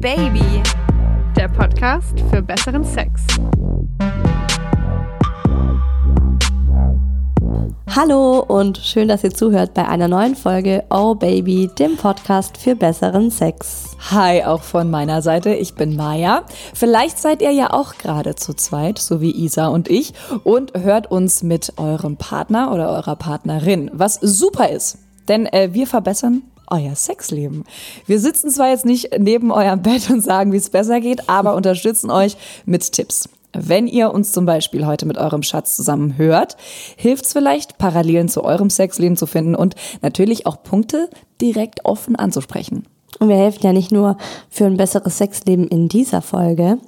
Baby, der Podcast für besseren Sex. Hallo und schön, dass ihr zuhört bei einer neuen Folge Oh Baby, dem Podcast für besseren Sex. Hi, auch von meiner Seite. Ich bin Maja. Vielleicht seid ihr ja auch gerade zu zweit, so wie Isa und ich, und hört uns mit eurem Partner oder eurer Partnerin, was super ist. Denn äh, wir verbessern euer Sexleben. Wir sitzen zwar jetzt nicht neben eurem Bett und sagen, wie es besser geht, aber unterstützen euch mit Tipps. Wenn ihr uns zum Beispiel heute mit eurem Schatz zusammen hört, hilft es vielleicht, Parallelen zu eurem Sexleben zu finden und natürlich auch Punkte direkt offen anzusprechen. Und wir helfen ja nicht nur für ein besseres Sexleben in dieser Folge,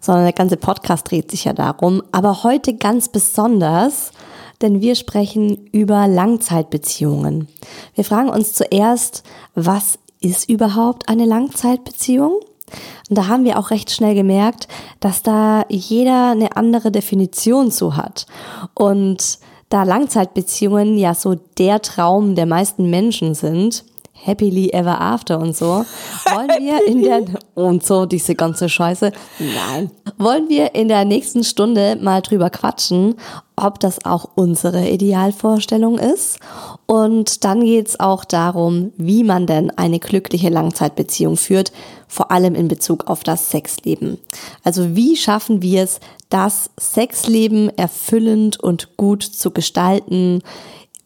sondern der ganze Podcast dreht sich ja darum. Aber heute ganz besonders, denn wir sprechen über Langzeitbeziehungen. Wir fragen uns zuerst, was ist überhaupt eine Langzeitbeziehung? Und da haben wir auch recht schnell gemerkt, dass da jeder eine andere Definition zu hat. Und da Langzeitbeziehungen ja so der Traum der meisten Menschen sind, happily ever after und so, wollen wir in der, und so diese ganze Scheiße, nein, wollen wir in der nächsten Stunde mal drüber quatschen, ob das auch unsere Idealvorstellung ist. Und dann geht's auch darum, wie man denn eine glückliche Langzeitbeziehung führt, vor allem in Bezug auf das Sexleben. Also wie schaffen wir es, das Sexleben erfüllend und gut zu gestalten,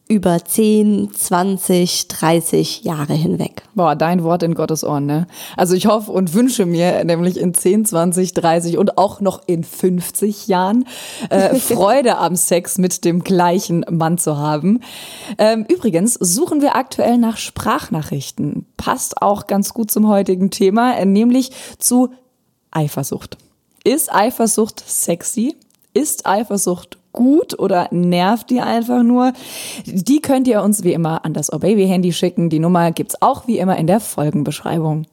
über 10, 20, 30 Jahre hinweg. Boah, dein Wort in Gottes Ohren, ne? Also ich hoffe und wünsche mir nämlich in 10, 20, 30 und auch noch in 50 Jahren äh, Freude am Sex mit dem gleichen Mann zu haben. Ähm, übrigens suchen wir aktuell nach Sprachnachrichten. Passt auch ganz gut zum heutigen Thema, äh, nämlich zu Eifersucht. Ist Eifersucht sexy? Ist Eifersucht gut oder nervt die einfach nur? Die könnt ihr uns wie immer an das Oh Baby Handy schicken. Die Nummer gibt's auch wie immer in der Folgenbeschreibung.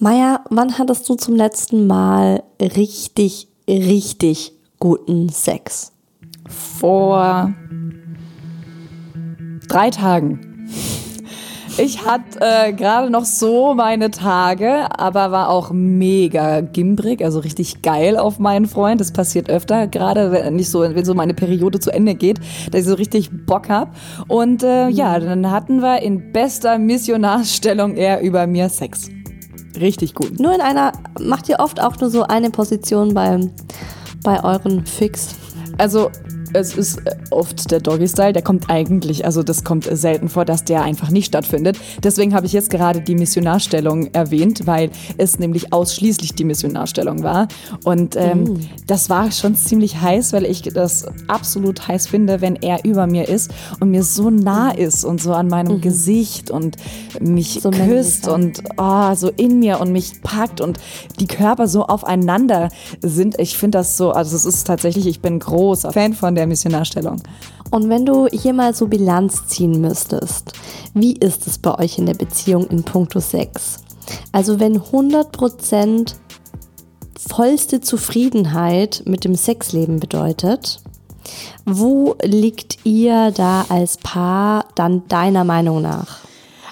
Maja, wann hattest du zum letzten Mal richtig, richtig guten Sex? Vor drei Tagen. Ich hatte äh, gerade noch so meine Tage, aber war auch mega gimbrig, also richtig geil auf meinen Freund. Das passiert öfter, gerade wenn nicht so, wenn so meine Periode zu Ende geht, dass ich so richtig Bock hab. Und äh, ja, dann hatten wir in bester Missionarsstellung er über mir Sex. Richtig gut. Nur in einer, macht ihr oft auch nur so eine Position beim, bei euren Fix? Also es ist äh, oft der Doggy-Style, der kommt eigentlich, also das kommt selten vor, dass der einfach nicht stattfindet. Deswegen habe ich jetzt gerade die Missionarstellung erwähnt, weil es nämlich ausschließlich die Missionarstellung war. Und ähm, mm. das war schon ziemlich heiß, weil ich das absolut heiß finde, wenn er über mir ist und mir so nah ist und so an meinem mhm. Gesicht und mich so küsst und oh, so in mir und mich packt und die Körper so aufeinander sind. Ich finde das so, also es ist tatsächlich, ich bin großer Fan von der der Missionarstellung. Und wenn du hier mal so Bilanz ziehen müsstest, wie ist es bei euch in der Beziehung in puncto Sex? Also wenn 100% vollste Zufriedenheit mit dem Sexleben bedeutet, wo liegt ihr da als Paar dann deiner Meinung nach?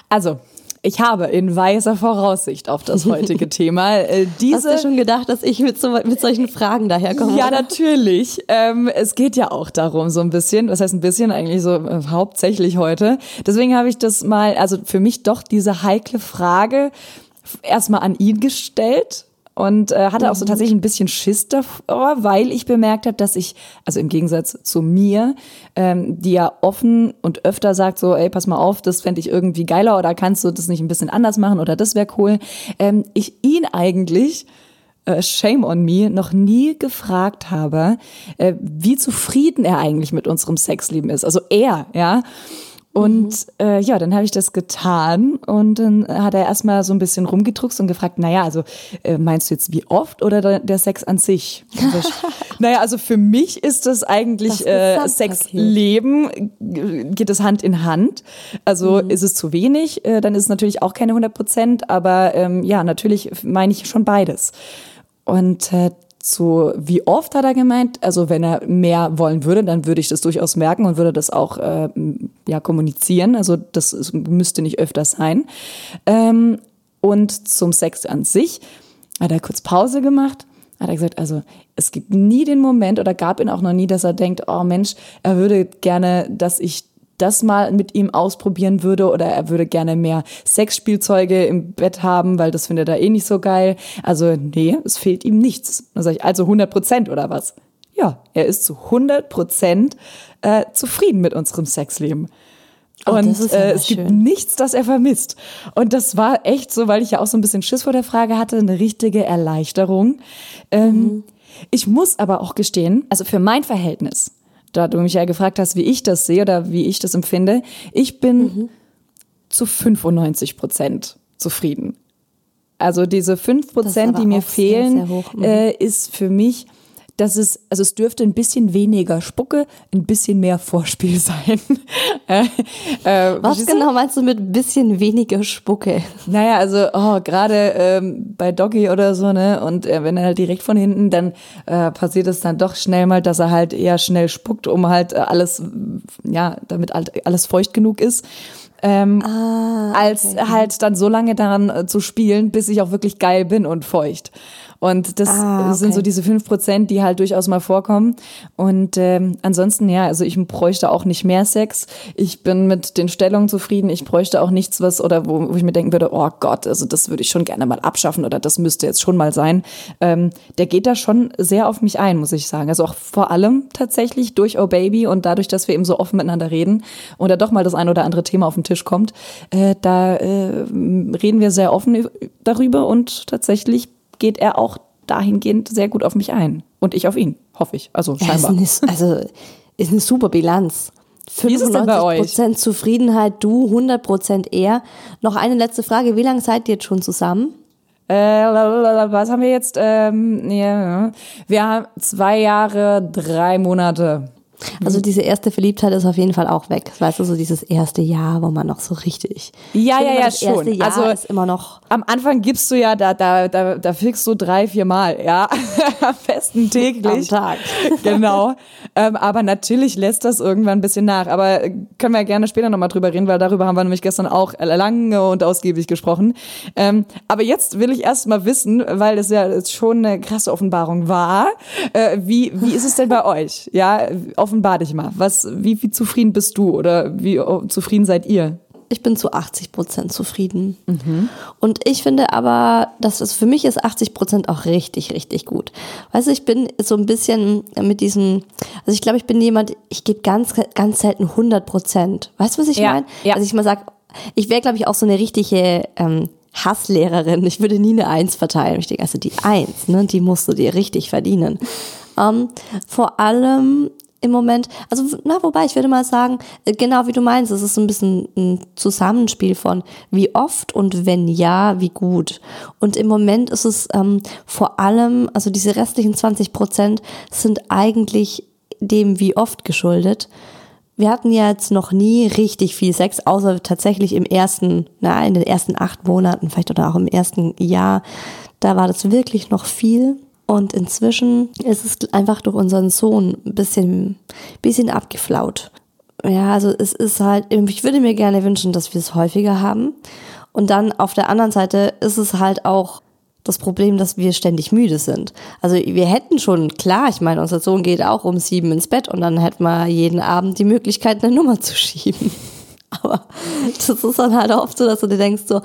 Also, ich habe in weiser Voraussicht auf das heutige Thema äh, diese. Hast du schon gedacht, dass ich mit, so, mit solchen Fragen daherkomme? Ja, natürlich. Ähm, es geht ja auch darum, so ein bisschen, was heißt ein bisschen eigentlich so äh, hauptsächlich heute. Deswegen habe ich das mal, also für mich doch diese heikle Frage erstmal an ihn gestellt und äh, hatte auch so mhm. tatsächlich ein bisschen Schiss davor, weil ich bemerkt habe, dass ich, also im Gegensatz zu mir, ähm, die ja offen und öfter sagt so, ey, pass mal auf, das fände ich irgendwie geiler oder kannst du das nicht ein bisschen anders machen oder das wäre cool, ähm, ich ihn eigentlich äh, Shame on me, noch nie gefragt habe, äh, wie zufrieden er eigentlich mit unserem Sexleben ist. Also er, ja. Und mhm. äh, ja, dann habe ich das getan und dann hat er erstmal so ein bisschen rumgedruckst und gefragt, naja, also äh, meinst du jetzt wie oft oder der, der Sex an sich? naja, also für mich ist das eigentlich das äh, Sexleben, geht es Hand in Hand. Also mhm. ist es zu wenig, äh, dann ist es natürlich auch keine 100 Prozent, aber ähm, ja, natürlich meine ich schon beides. Und äh, zu wie oft hat er gemeint? Also wenn er mehr wollen würde, dann würde ich das durchaus merken und würde das auch äh, ja kommunizieren. Also das ist, müsste nicht öfter sein. Ähm, und zum Sex an sich. Hat er kurz Pause gemacht, hat er gesagt, also es gibt nie den Moment oder gab ihn auch noch nie, dass er denkt, oh Mensch, er würde gerne, dass ich das mal mit ihm ausprobieren würde oder er würde gerne mehr Sexspielzeuge im Bett haben, weil das findet er eh nicht so geil. Also nee, es fehlt ihm nichts. Dann sage ich, also 100 Prozent oder was? Ja, er ist zu 100 Prozent äh, zufrieden mit unserem Sexleben. Oh, und ist ja äh, es gibt nichts, das er vermisst. Und das war echt so, weil ich ja auch so ein bisschen Schiss vor der Frage hatte, eine richtige Erleichterung. Ähm, Mhm. Ich muss aber auch gestehen, also für mein Verhältnis, da du mich ja gefragt hast, wie ich das sehe oder wie ich das empfinde, ich bin Mhm. zu 95 Prozent zufrieden. Also diese 5 Prozent, die mir sehr, fehlen, sehr hoch. Mhm. äh, ist für mich, dass es, also es dürfte ein bisschen weniger Spucke, ein bisschen mehr Vorspiel sein. äh, äh, Was genau meinst du mit ein bisschen weniger Spucke? Naja, also oh, gerade ähm, bei Doggy oder so, ne? Und äh, wenn er halt direkt von hinten, dann äh, passiert es dann doch schnell mal, dass er halt eher schnell spuckt, um halt äh, alles, ja, damit halt alles feucht genug ist. Ähm, als halt dann so lange daran äh, zu spielen, bis ich auch wirklich geil bin und feucht. Und das Ah, sind okay. so diese fünf Prozent, die halt durchaus mal vorkommen. Und ähm, ansonsten, ja, also ich bräuchte auch nicht mehr Sex. Ich bin mit den Stellungen zufrieden. Ich bräuchte auch nichts, was oder wo, wo ich mir denken würde, oh Gott, also das würde ich schon gerne mal abschaffen oder das müsste jetzt schon mal sein. Ähm, der geht da schon sehr auf mich ein, muss ich sagen. Also auch vor allem tatsächlich durch Oh Baby und dadurch, dass wir eben so offen miteinander reden und da doch mal das ein oder andere Thema auf den Tisch kommt, äh, da äh, reden wir sehr offen darüber und tatsächlich geht er auch dahingehend sehr gut auf mich ein. Und ich auf ihn, hoffe ich. Also Ja, ist scheinbar. eine, also ist eine super Bilanz. Wie ist es denn bei euch? 95% Zufriedenheit, du 100% er. Noch eine letzte Frage. Wie lange seid ihr jetzt schon zusammen? Äh, was haben wir jetzt? Ähm, ja, wir haben zwei Jahre, drei Monate. Also Mhm. diese erste Verliebtheit ist auf jeden Fall auch weg. Weißt du, so dieses erste Jahr, wo man noch so richtig. Ja, ja, ja, das erste schon. Jahr Also- ist immer noch. Am Anfang gibst du ja, da, da, da, da fickst du drei, vier Mal, ja. Am besten täglich. Am Tag. genau. Ähm, aber natürlich lässt das irgendwann ein bisschen nach. Aber äh, können wir gerne später nochmal drüber reden, weil darüber haben wir nämlich gestern auch lange und ausgiebig gesprochen. Ähm, aber jetzt will ich erst mal wissen, weil es ja schon eine krasse Offenbarung war. Äh, wie, wie ist es denn bei euch? Ja, offenbar dich mal. Was, wie, wie zufrieden bist du oder wie oh, zufrieden seid ihr? Ich bin zu 80 Prozent zufrieden. Mhm. Und ich finde aber, dass es für mich ist 80 Prozent auch richtig, richtig gut. Weißt du, ich bin so ein bisschen mit diesem, also ich glaube, ich bin jemand, ich gebe ganz, ganz selten 100 Prozent. Weißt du, was ich Ja, meine? ja. Also ich mal sag, ich wäre, glaube ich, auch so eine richtige ähm, Hasslehrerin. Ich würde nie eine Eins verteilen. Ich denke, also die Eins, ne, die musst du dir richtig verdienen. Ähm, vor allem im Moment, also na, wobei ich würde mal sagen, äh, genau wie du meinst, es ist ein bisschen ein Zusammenspiel von wie oft und wenn ja, wie gut. Und im Moment ist es ähm, vor allem, also diese restlichen 20 Prozent sind eigentlich dem wie oft geschuldet. Wir hatten ja jetzt noch nie richtig viel Sex, außer tatsächlich im ersten, na, in den ersten acht Monaten, vielleicht oder auch im ersten Jahr. Da war das wirklich noch viel. Und inzwischen ist es einfach durch unseren Sohn ein bisschen, bisschen abgeflaut. Ja, also es ist halt, ich würde mir gerne wünschen, dass wir es häufiger haben. Und dann auf der anderen Seite ist es halt auch das Problem, dass wir ständig müde sind. Also wir hätten schon, klar, ich meine, unser Sohn geht auch um sieben ins Bett und dann hätten wir jeden Abend die Möglichkeit, eine Nummer zu schieben. Aber das ist dann halt oft so, dass du dir denkst so,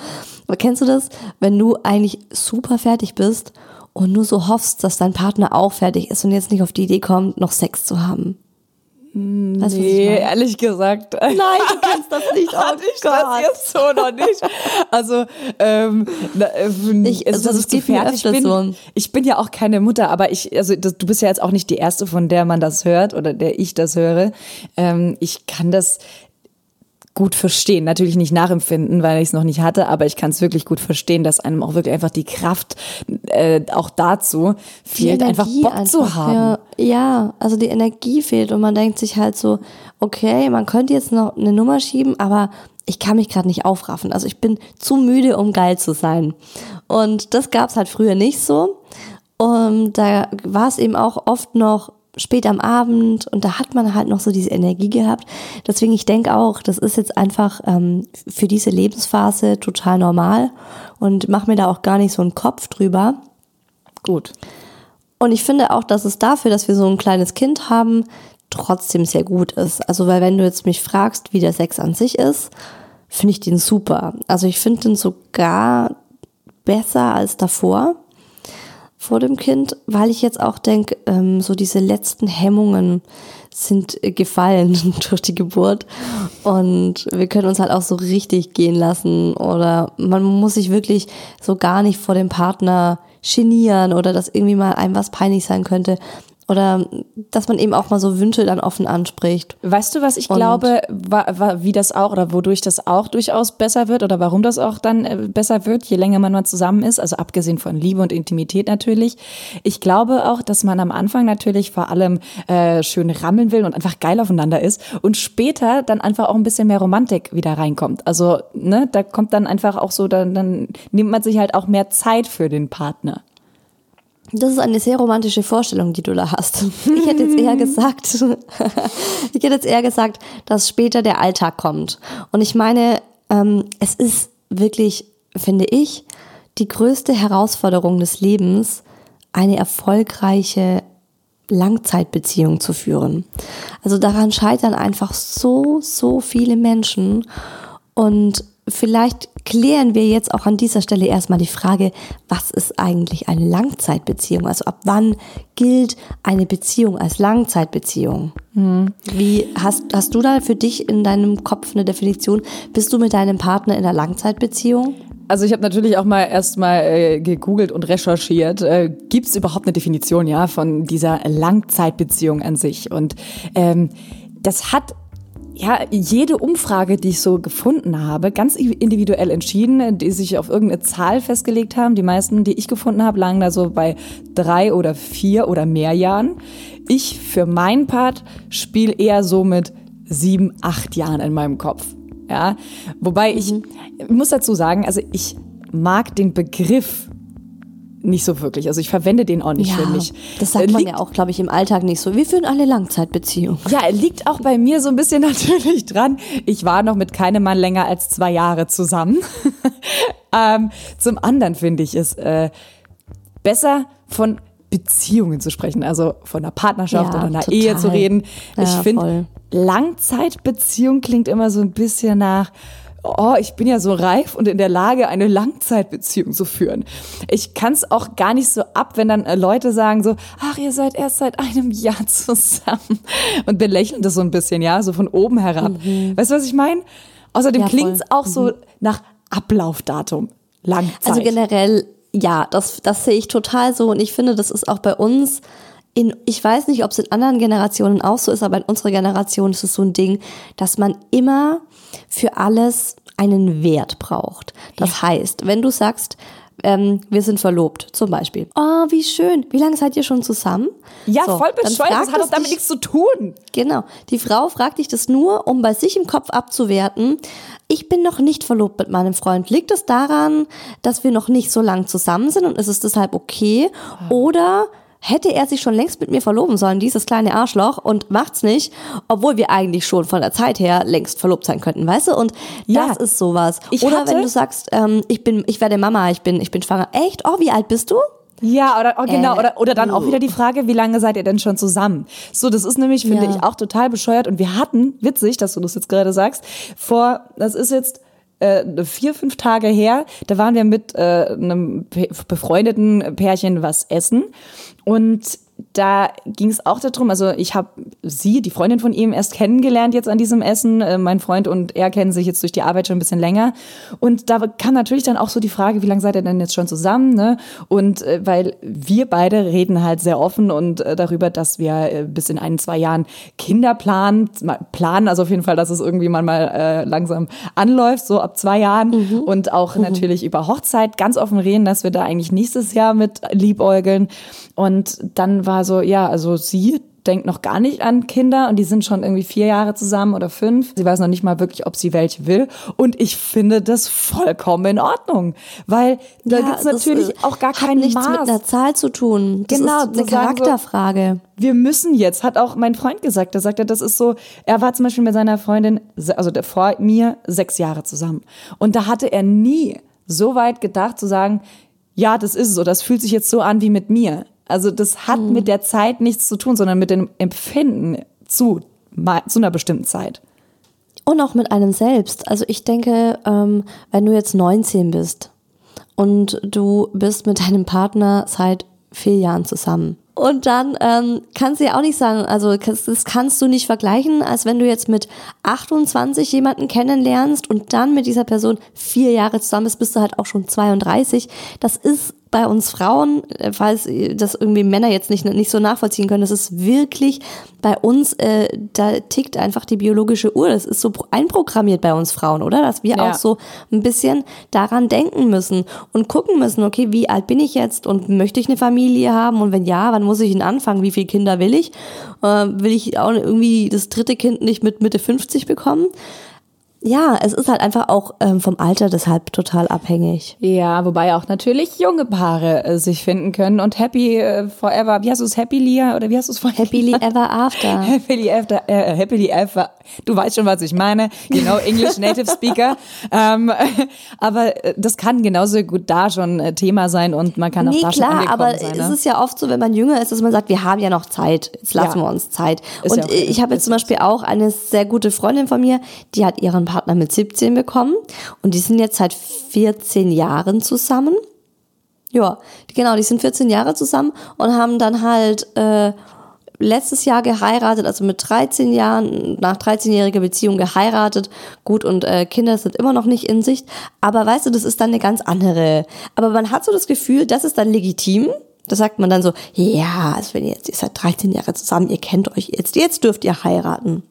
aber kennst du das, wenn du eigentlich super fertig bist und nur so hoffst, dass dein Partner auch fertig ist und jetzt nicht auf die Idee kommt, noch Sex zu haben? Weißt was ich Nee, ehrlich gesagt. Nein, du kennst das nicht. Oh Hatte ich das jetzt so noch nicht. Also, ähm, na, äh, Ich- also, also ich zu geht mir fertig öfter bin. so. Ich bin ja auch keine Mutter, aber ich, also das, du bist ja jetzt auch nicht die erste, von der man das hört oder der ich das höre. Ähm, ich kann das gut verstehen. Natürlich nicht nachempfinden, weil ich es noch nicht hatte, aber ich kann es wirklich gut verstehen, dass einem auch wirklich einfach die Kraft äh, auch dazu fehlt, einfach Bock zu haben. Ja, ja, also die Energie fehlt und man denkt sich halt so, okay, man könnte jetzt noch eine Nummer schieben, aber ich kann mich gerade nicht aufraffen. Also ich bin zu müde, um geil zu sein. Und das gab's halt früher nicht so. Und da war es eben auch oft noch spät am Abend und da hat man halt noch so diese Energie gehabt. Deswegen, ich denke auch, das ist jetzt einfach ähm, für diese Lebensphase total normal und mach mir da auch gar nicht so einen Kopf drüber. Gut. Und ich finde auch, dass es dafür, dass wir so ein kleines Kind haben, trotzdem sehr gut ist. Also, weil wenn du jetzt mich fragst, wie der Sex an sich ist, finde ich den super. Also ich finde den sogar besser als davor vor dem Kind, weil ich jetzt auch denke, ähm, so diese letzten Hemmungen sind gefallen durch die Geburt und wir können uns halt auch so richtig gehen lassen oder man muss sich wirklich so gar nicht vor dem Partner genieren oder dass irgendwie mal einem was peinlich sein könnte. Oder dass man eben auch mal so Wünsche dann offen anspricht. Weißt du, was ich und glaube, wie das auch oder wodurch das auch durchaus besser wird oder warum das auch dann äh, besser wird, je länger man mal zusammen ist, also abgesehen von Liebe und Intimität natürlich. Ich glaube auch, dass man am Anfang natürlich vor allem äh, schön rammeln will und einfach geil aufeinander ist und später dann einfach auch ein bisschen mehr Romantik wieder reinkommt. Also, ne, da kommt dann einfach auch so, dann, dann nimmt man sich halt auch mehr Zeit für den Partner. Das ist eine sehr romantische Vorstellung, die du da hast. Ich hätte jetzt eher gesagt, ich hätte jetzt eher gesagt, dass später der Alltag kommt. Und ich meine, ähm, es ist wirklich, finde ich, die größte Herausforderung des Lebens, eine erfolgreiche Langzeitbeziehung zu führen. Also daran scheitern einfach so, so viele Menschen. Und vielleicht klären wir jetzt auch an dieser Stelle erstmal die Frage, was ist eigentlich eine Langzeitbeziehung? Also ab wann gilt eine Beziehung als Langzeitbeziehung? Mhm. Wie hast, hast du da für dich in deinem Kopf eine Definition? Bist du mit deinem Partner in einer Langzeitbeziehung? Also ich habe natürlich auch mal erstmal äh, gegoogelt und recherchiert. Äh, Gibt es überhaupt eine Definition ja von dieser Langzeitbeziehung an sich? Und ähm, das hat ja, jede Umfrage, die ich so gefunden habe, ganz individuell entschieden, die sich auf irgendeine Zahl festgelegt haben. Die meisten, die ich gefunden habe, lagen da so bei drei oder vier oder mehr Jahren. Ich für meinen Part spiele eher so mit sieben, acht Jahren in meinem Kopf. Ja, wobei ich, ich muss dazu sagen, also ich mag den Begriff nicht so wirklich. Also ich verwende den auch nicht ja, für mich. Das sagt man ja auch, glaube ich, im Alltag nicht so. Wir führen alle Langzeitbeziehungen. Ja, er liegt auch bei mir so ein bisschen natürlich dran. Ich war noch mit keinem Mann länger als zwei Jahre zusammen. ähm, zum anderen finde ich es äh, besser von Beziehungen zu sprechen, also von einer Partnerschaft ja, oder einer total. Ehe zu reden. Ja, ich finde, Langzeitbeziehung klingt immer so ein bisschen nach, oh, ich bin ja so reif und in der Lage, eine Langzeitbeziehung zu führen. Ich kann es auch gar nicht so ab, wenn dann äh, Leute sagen so, ach, ihr seid erst seit einem Jahr zusammen und belächeln das so ein bisschen, ja, so von oben herab. Mhm. Weißt du, was ich meine? Außerdem ja, klingt es auch mhm. so nach Ablaufdatum. Langzeit. Also generell, ja, das, das sehe ich total so und ich finde, das ist auch bei uns in, ich weiß nicht, ob es in anderen Generationen auch so ist, aber in unserer Generation ist es so ein Ding, dass man immer für alles einen Wert braucht. Das ja. heißt, wenn du sagst, ähm, wir sind verlobt, zum Beispiel. Oh, wie schön. Wie lange seid ihr schon zusammen? Ja, so, voll bescheuert. Das hat doch damit dich, nichts zu tun. Genau. Die Frau fragt dich das nur, um bei sich im Kopf abzuwerten. Ich bin noch nicht verlobt mit meinem Freund. Liegt es daran, dass wir noch nicht so lang zusammen sind und ist es deshalb okay? Ah. Oder hätte er sich schon längst mit mir verloben sollen, dieses kleine Arschloch, und macht's nicht, obwohl wir eigentlich schon von der Zeit her längst verlobt sein könnten, weißt du? Und ja, das ist sowas. oder wenn du sagst, ähm, ich bin, ich werde Mama, ich bin, ich bin schwanger. Echt? Oh, wie alt bist du? Ja, oder oh, genau, äh, oder, oder dann auch wieder die Frage, wie lange seid ihr denn schon zusammen? So, das ist nämlich, finde ja. ich, auch total bescheuert. Und wir hatten, witzig, dass du das jetzt gerade sagst, vor, das ist jetzt äh, vier, fünf Tage her, da waren wir mit äh, einem befreundeten Pärchen was essen und da ging es auch darum, also ich habe sie, die Freundin von ihm, erst kennengelernt jetzt an diesem Essen. Äh, mein Freund und er kennen sich jetzt durch die Arbeit schon ein bisschen länger. Und da kam natürlich dann auch so die Frage, wie lange seid ihr denn jetzt schon zusammen? Ne? Und äh, weil wir beide reden halt sehr offen und äh, darüber, dass wir äh, bis in ein, zwei Jahren Kinder planen, planen, also auf jeden Fall, dass es irgendwie mal, mal äh, langsam anläuft, so ab zwei Jahren. Mhm. Und auch mhm. natürlich über Hochzeit ganz offen reden, dass wir da eigentlich nächstes Jahr mit liebäugeln. Und dann war so, ja, also sie denkt noch gar nicht an Kinder und die sind schon irgendwie vier Jahre zusammen oder fünf. Sie weiß noch nicht mal wirklich, ob sie welche will. Und ich finde das vollkommen in Ordnung, weil da Ja, gibt's natürlich äh, auch gar hat kein nichts Maß. mit einer Zahl zu tun. Das Genau, ist eine sagen so- Charakterfrage. wir müssen jetzt, hat auch mein Freund gesagt. Da sagt er, das ist so, er war zum Beispiel mit seiner Freundin, also der, vor mir, sechs Jahre zusammen. Und da hatte er nie so weit gedacht zu sagen, ja, das ist so, das fühlt sich jetzt so an wie mit mir. Also das hat mit der Zeit nichts zu tun, sondern mit dem Empfinden zu, zu einer bestimmten Zeit. Und auch mit einem selbst. Also ich denke, ähm, wenn du jetzt 19 bist und du bist mit deinem Partner seit vier Jahren zusammen. Und dann ähm, kannst du ja auch nicht sagen, also das das kannst du nicht vergleichen, als wenn du jetzt mit 28 jemanden kennenlernst und dann mit dieser Person vier Jahre zusammen bist, bist du halt auch schon 32. Das ist bei uns Frauen, äh, falls das irgendwie Männer jetzt nicht, nicht so nachvollziehen können, das ist wirklich bei uns, äh, da tickt einfach die biologische Uhr. Das ist so pro- einprogrammiert bei uns Frauen, oder? Dass wir Ja. auch so ein bisschen daran denken müssen und gucken müssen, okay, wie alt bin ich jetzt und möchte ich eine Familie haben und wenn ja, wann muss ich denn anfangen? Wie viele Kinder will ich? Äh, will ich auch irgendwie das dritte Kind nicht mit Mitte 50 bekommen? Ja, es ist halt einfach auch ähm, vom Alter deshalb total abhängig. Ja, wobei auch natürlich junge Paare äh, sich finden können und Happy äh, Forever, wie hast du es, Happily oder wie hast du es vorhin Happily ever after. Happily after, äh, happily ever. Du weißt schon, was ich meine. Genau, English Native Speaker. ähm, aber äh, das kann genauso gut da schon äh, Thema sein und man kann auch Nee, da schon klar, angekommen aber sein. es Ne? ist ja oft so, wenn man jünger ist, dass man sagt, wir haben ja noch Zeit, jetzt lassen Ja. wir uns Zeit. Ist und ja äh, ich habe jetzt zum Beispiel auch eine sehr gute Freundin von mir, die hat ihren Partner mit 17 bekommen und die sind jetzt seit 14 Jahren zusammen. Ja, genau, die sind 14 Jahre zusammen und haben dann halt äh, letztes Jahr geheiratet, also mit 13 Jahren, nach 13-jähriger Beziehung geheiratet. Gut, und äh, Kinder sind immer noch nicht in Sicht. Aber weißt du, das ist dann eine ganz andere. Aber man hat so das Gefühl, das ist dann legitim. Da sagt man dann so, ja, also wenn ihr jetzt, ihr seid 13 Jahre zusammen, ihr kennt euch jetzt, jetzt dürft ihr heiraten.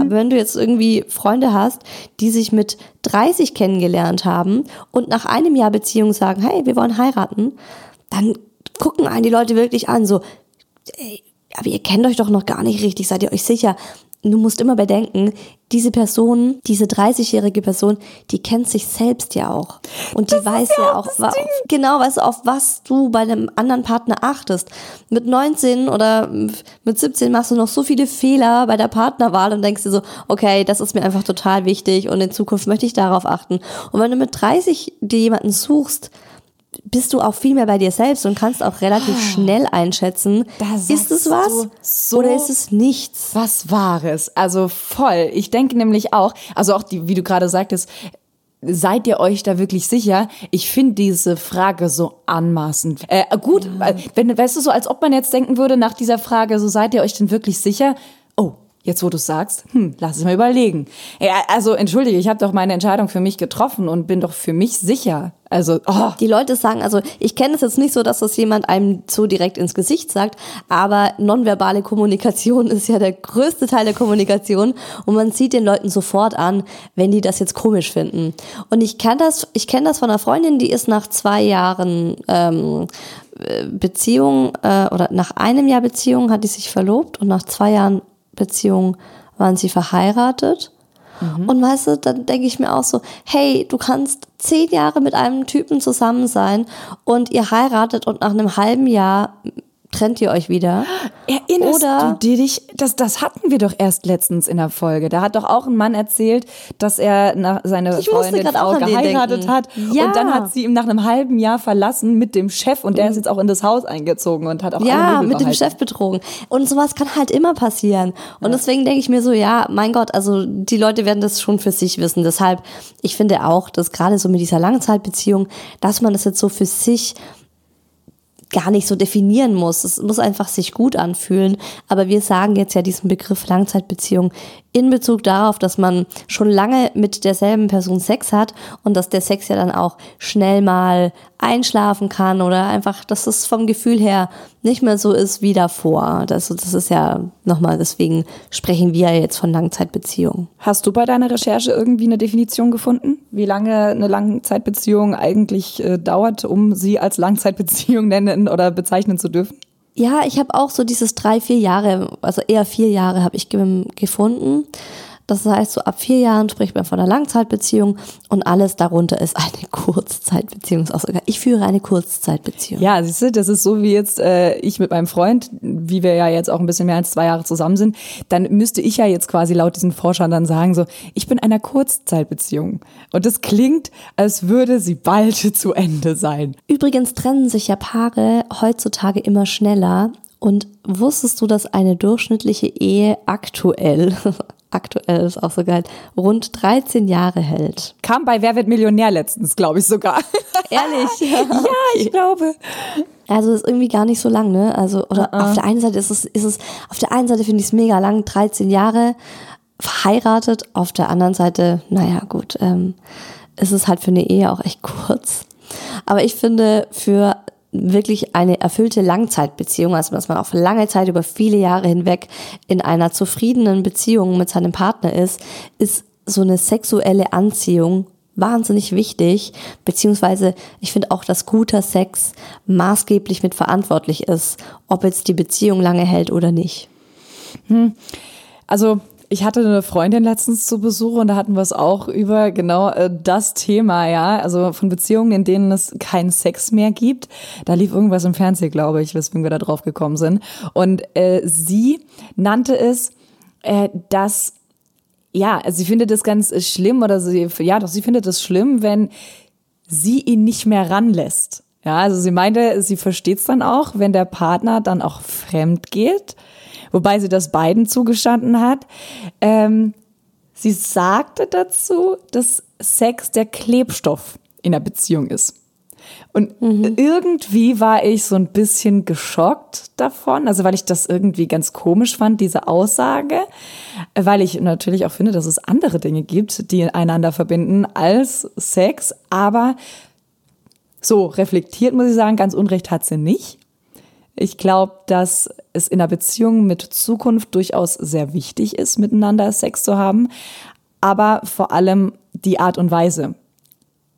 Aber wenn du jetzt irgendwie Freunde hast, die sich mit 30 kennengelernt haben und nach einem Jahr Beziehung sagen, hey, wir wollen heiraten, dann gucken einen die Leute wirklich an, so, ey, aber ihr kennt euch doch noch gar nicht richtig, seid ihr euch sicher? Du musst immer bedenken, diese Person, diese 30-jährige Person, die kennt sich selbst ja auch. Und die weiß ja, auch, wa- genau, weißt du, auf was du bei einem anderen Partner achtest. Mit 19 oder mit 17 machst du noch so viele Fehler bei der Partnerwahl und denkst dir so, okay, das ist mir einfach total wichtig und in Zukunft möchte ich darauf achten. Und wenn du mit 30 dir jemanden suchst, bist du auch viel mehr bei dir selbst und kannst auch relativ schnell einschätzen, ist es was so oder ist es nichts? was Wahres. Also voll. Ich denke nämlich auch, also auch die, wie du gerade sagtest, seid ihr euch da wirklich sicher? Ich finde diese Frage so anmaßend. Äh, gut, äh, wenn, weißt du, so als ob man jetzt denken würde nach dieser Frage, so seid ihr euch denn wirklich sicher? Oh, jetzt wo du sagst, hm, lass es mal überlegen. Ja, also entschuldige, ich habe doch meine Entscheidung für mich getroffen und bin doch für mich sicher. Also, oh, Die Leute sagen, also ich kenne es jetzt nicht so, dass das jemand einem so direkt ins Gesicht sagt, aber nonverbale Kommunikation ist ja der größte Teil der Kommunikation und man sieht den Leuten sofort an, wenn die das jetzt komisch finden. Und ich kenne das, ich kenne das von einer Freundin, die ist nach zwei Jahren ähm, äh, Beziehung äh, oder nach einem Jahr Beziehung hat die sich verlobt und nach zwei Jahren Beziehung waren sie verheiratet. Und weißt du, dann denke ich mir auch so, hey, du kannst zehn Jahre mit einem Typen zusammen sein und ihr heiratet und nach einem halben Jahr trennt ihr euch wieder. Erinnerst Oder- du dich, das, das hatten wir doch erst letztens in der Folge. Da hat doch auch ein Mann erzählt, dass er nach seine Ich Freundin Frau geheiratet hat. Ja. Und dann hat sie ihn nach einem halben Jahr verlassen mit dem Chef und der ist jetzt auch in das Haus eingezogen und hat auch Ja, mit dem. Chef betrogen. Und sowas kann halt immer passieren. Und deswegen denke ich mir so, ja, mein Gott, also die Leute werden das schon für sich wissen. Deshalb, ich finde auch, dass gerade so mit dieser Langzeitbeziehung, dass man das jetzt so für sich gar nicht so definieren muss. Es muss einfach sich gut anfühlen. Aber wir sagen jetzt ja diesen Begriff Langzeitbeziehung in Bezug darauf, dass man schon lange mit derselben Person Sex hat und dass der Sex ja dann auch schnell mal einschlafen kann oder einfach, dass es vom Gefühl her nicht mehr so ist wie davor. Das, das ist ja nochmal, deswegen sprechen wir ja jetzt von Langzeitbeziehung. Hast du bei deiner Recherche irgendwie eine Definition gefunden, wie lange eine Langzeitbeziehung eigentlich äh, dauert, um sie als Langzeitbeziehung nennen oder bezeichnen zu dürfen? Ja, ich habe auch so dieses drei, vier Jahre, also eher vier Jahre habe ich gefunden. Das heißt, so ab vier Jahren spricht man von einer Langzeitbeziehung und alles darunter ist eine Kurzzeitbeziehung. Ich führe eine Kurzzeitbeziehung. Ja, siehst du, das ist so wie jetzt äh, ich mit meinem Freund, wie wir ja jetzt auch ein bisschen mehr als zwei Jahre zusammen sind, dann müsste ich ja jetzt quasi laut diesen Forschern dann sagen, so, ich bin einer Kurzzeitbeziehung. Und das klingt, als würde sie bald zu Ende sein. Übrigens trennen sich ja Paare heutzutage immer schneller. Und wusstest du, dass eine durchschnittliche Ehe aktuell aktuell ist auch so geil, rund 13 Jahre hält. Kam bei Wer wird Millionär letztens, glaube ich sogar. Ehrlich? ja, okay. ich glaube. Also ist irgendwie gar nicht so lang, ne? Also oder uh -uh. auf der einen Seite ist es ist es auf der einen Seite finde ich es mega lang, 13 Jahre verheiratet, auf der anderen Seite, naja, gut, ähm, ist es halt für eine Ehe auch echt kurz. Aber ich finde, für wirklich eine erfüllte Langzeitbeziehung, also dass man auf lange Zeit über viele Jahre hinweg in einer zufriedenen Beziehung mit seinem Partner ist, ist so eine sexuelle Anziehung wahnsinnig wichtig, beziehungsweise ich finde auch, dass guter Sex maßgeblich mit verantwortlich ist, ob jetzt die Beziehung lange hält oder nicht. Hm. Also ich hatte eine Freundin letztens zu Besuch und da hatten wir es auch über genau äh, das Thema, ja, also von Beziehungen, in denen es keinen Sex mehr gibt. Da lief irgendwas im Fernsehen, glaube ich, weswegen wir da drauf gekommen sind. Und äh, sie nannte es, äh, dass ja, sie findet es ganz schlimm oder sie, ja, doch sie findet es schlimm, wenn sie ihn nicht mehr ranlässt. Ja, also sie meinte, sie versteht es dann auch, wenn der Partner dann auch fremd geht wobei sie das beiden zugestanden hat. Ähm, sie sagte dazu, dass Sex der Klebstoff in der Beziehung ist. Und mhm. irgendwie war ich so ein bisschen geschockt davon, also weil ich das irgendwie ganz komisch fand, diese Aussage, weil ich natürlich auch finde, dass es andere Dinge gibt, die einander verbinden als Sex, aber so reflektiert muss ich sagen, ganz unrecht hat sie nicht. Ich glaube, dass es in einer Beziehung mit Zukunft durchaus sehr wichtig ist, miteinander Sex zu haben, aber vor allem die Art und Weise,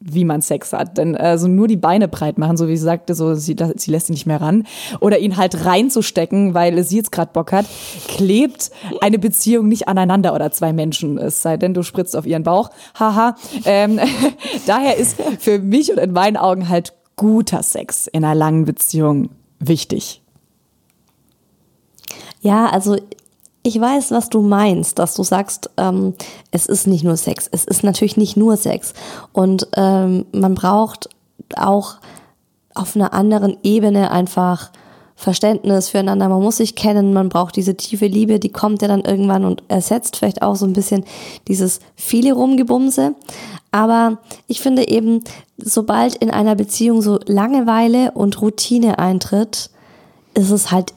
wie man Sex hat. Denn also nur die Beine breit machen, so wie sie sagte, so sie, sie lässt ihn nicht mehr ran. Oder ihn halt reinzustecken, weil sie jetzt gerade Bock hat, klebt eine Beziehung nicht aneinander oder zwei Menschen. Es sei denn, du spritzt auf ihren Bauch. Haha. Ähm, daher ist für mich und in meinen Augen halt guter Sex in einer langen Beziehung wichtig. Ja, also ich weiß, was du meinst, dass du sagst, ähm, es ist nicht nur Sex. Es ist natürlich nicht nur Sex. Und ähm, man braucht auch auf einer anderen Ebene einfach Verständnis füreinander. Man muss sich kennen, man braucht diese tiefe Liebe, die kommt ja dann irgendwann und ersetzt vielleicht auch so ein bisschen dieses viele Rumgebumse. Aber ich finde eben, sobald in einer Beziehung so Langeweile und Routine eintritt, ist es halt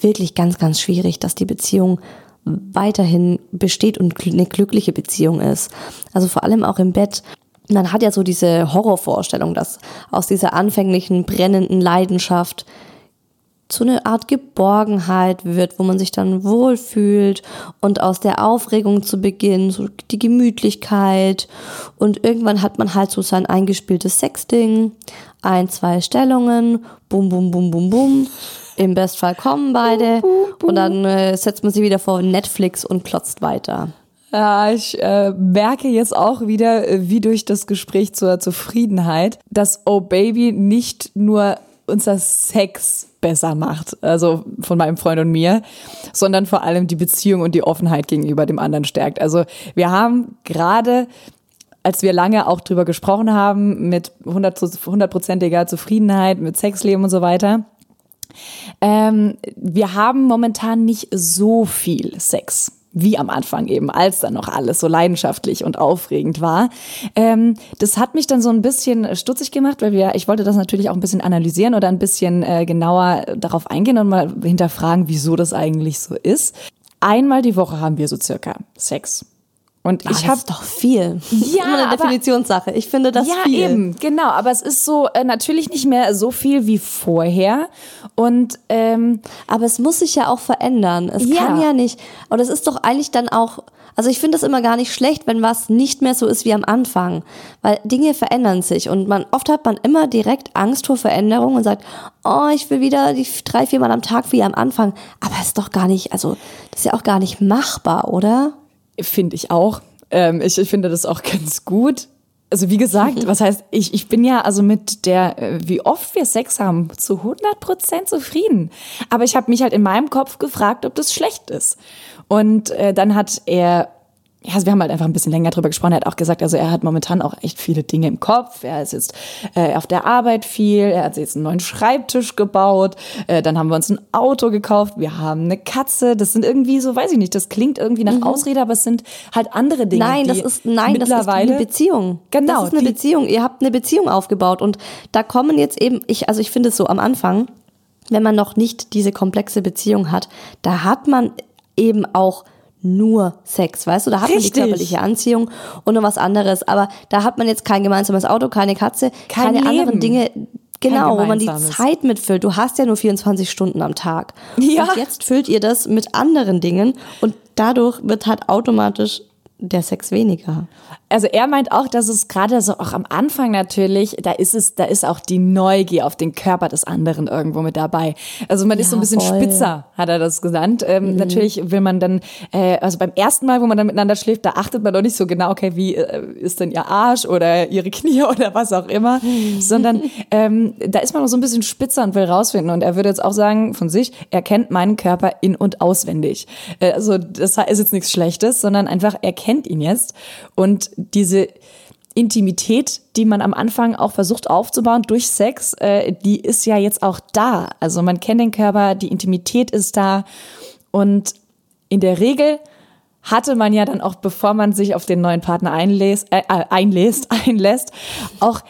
wirklich ganz, ganz schwierig, dass die Beziehung weiterhin besteht und eine glückliche Beziehung ist. Also vor allem auch im Bett. Man hat ja so diese Horrorvorstellung, dass aus dieser anfänglichen brennenden Leidenschaft zu einer Art Geborgenheit wird, wo man sich dann wohlfühlt und aus der Aufregung zu Beginn so die Gemütlichkeit. Und irgendwann hat man halt so sein eingespieltes Sexding, ein, zwei Stellungen, bum, bum, bum, bum, bum. Im Bestfall kommen beide. Und dann äh, setzt man sie wieder vor Netflix und klotzt weiter. Ja, ich äh, merke jetzt auch wieder, äh, wie durch das Gespräch zur Zufriedenheit, dass Oh Baby nicht nur unser Sex besser macht, also von meinem Freund und mir, sondern vor allem die Beziehung und die Offenheit gegenüber dem anderen stärkt. Also wir haben gerade als wir lange auch drüber gesprochen haben, mit hundertprozentiger Zufriedenheit, mit Sexleben und so weiter, ähm, wir haben momentan nicht so viel Sex wie am Anfang eben, als dann noch alles so leidenschaftlich und aufregend war. Ähm, das hat mich dann so ein bisschen stutzig gemacht, weil wir, ich wollte das natürlich auch ein bisschen analysieren oder ein bisschen äh, genauer darauf eingehen und mal hinterfragen, wieso das eigentlich so ist. Einmal die Woche haben wir so circa Sex. Und Ah, ich das habe ist doch viel. Ja, Immer eine aber- Definitionssache. Ich finde das ja, viel. eben, genau. Aber es ist so äh, natürlich nicht mehr so viel wie vorher. Und ähm, Aber es muss sich ja auch verändern. Es Ja. kann ja nicht. Und es ist doch eigentlich dann auch. Also ich finde es immer gar nicht schlecht, wenn was nicht mehr so ist wie am Anfang, weil Dinge verändern sich und man oft hat man immer direkt Angst vor Veränderung und sagt, oh, ich will wieder die drei, viermal am Tag wie am Anfang. Aber es ist doch gar nicht, also das ist ja auch gar nicht machbar, oder? Finde ich auch. Ähm, ich, ich finde das auch ganz gut. Also wie gesagt, was heißt, ich, ich bin ja also mit der, äh, wie oft wir Sex haben, zu 100 Prozent zufrieden. Aber ich habe mich halt in meinem Kopf gefragt, ob das schlecht ist. Und äh, dann hat er ja, also wir haben halt einfach ein bisschen länger drüber gesprochen. Er hat auch gesagt, also er hat momentan auch echt viele Dinge im Kopf. Er ist jetzt äh, auf der Arbeit viel. Er hat jetzt einen neuen Schreibtisch gebaut. Äh, dann haben wir uns ein Auto gekauft. Wir haben eine Katze. Das sind irgendwie so, weiß ich nicht, das klingt irgendwie nach Ausrede, aber es sind halt andere Dinge. Mhm. Nein, das ist nein, das ist eine Beziehung. Genau, das ist eine Beziehung. Ihr habt eine Beziehung aufgebaut und da kommen jetzt eben ich also ich finde es so am Anfang, wenn man noch nicht diese komplexe Beziehung hat, da hat man eben auch nur Sex, weißt du, da hat man die Richtig. körperliche Anziehung und noch was anderes, aber da hat man jetzt kein gemeinsames Auto, keine Katze, Kein keine anderen Leben. Dinge, genau, wo man die. Zeit mitfüllt. Du hast ja nur 24 Stunden am Tag. Ja. Und jetzt füllt ihr das mit anderen Dingen und dadurch wird halt automatisch der Sex weniger. Also er meint auch, dass es gerade so auch am Anfang natürlich, da ist es, da ist auch die Neugier auf den Körper des anderen irgendwo mit dabei. Also man ist so ein Ja, bisschen voll. spitzer, hat er das genannt. Ähm, Mhm. Natürlich will man dann, äh, also beim ersten Mal, wo man dann miteinander schläft, da achtet man doch nicht so genau, okay, wie äh, ist denn ihr Arsch oder ihre Knie oder was auch immer, sondern ähm, da ist man noch so ein bisschen spitzer und will rausfinden. Und er würde jetzt auch sagen von sich, er kennt meinen Körper in und auswendig. Äh, also das ist jetzt nichts Schlechtes, sondern einfach er kennt ihn jetzt und diese Intimität, die man am Anfang auch versucht aufzubauen durch Sex, äh, die ist ja jetzt auch da. Also man kennt den Körper, die Intimität ist da und in der Regel hatte man ja dann auch, bevor man sich auf den neuen Partner einlässt, äh, äh, einlässt, einlässt, auch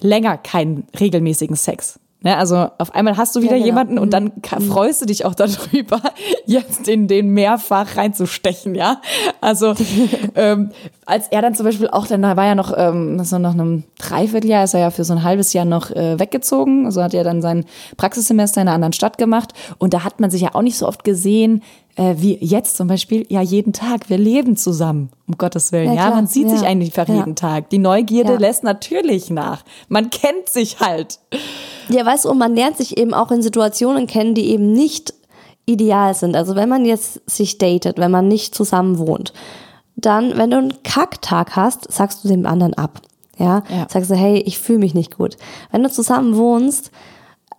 länger keinen regelmäßigen Sex. Ne, also auf einmal hast du wieder genau. jemanden und dann ka- freust du dich auch darüber, jetzt in den mehrfach reinzustechen, ja. Also ähm, als er dann zum Beispiel auch, dann war ja noch ähm, so nach einem Dreivierteljahr ist er ja für so ein halbes Jahr noch äh, weggezogen. Also hat er dann sein Praxissemester in einer anderen Stadt gemacht und da hat man sich ja auch nicht so oft gesehen äh, wie jetzt zum Beispiel. Ja jeden Tag, wir leben zusammen, um Gottes willen. Ja, Ja, klar. man sieht sich Ja. eigentlich einfach Ja. jeden Tag. Die Neugierde lässt natürlich nach. Man kennt sich halt. Ja, weißt du, und man lernt sich eben auch in Situationen kennen, die eben nicht ideal sind. Also wenn man jetzt sich datet, wenn man nicht zusammen wohnt, dann, wenn du einen Kacktag hast, sagst du dem anderen ab. Ja, Ja. sagst du, hey, ich fühle mich nicht gut. Wenn du zusammen wohnst,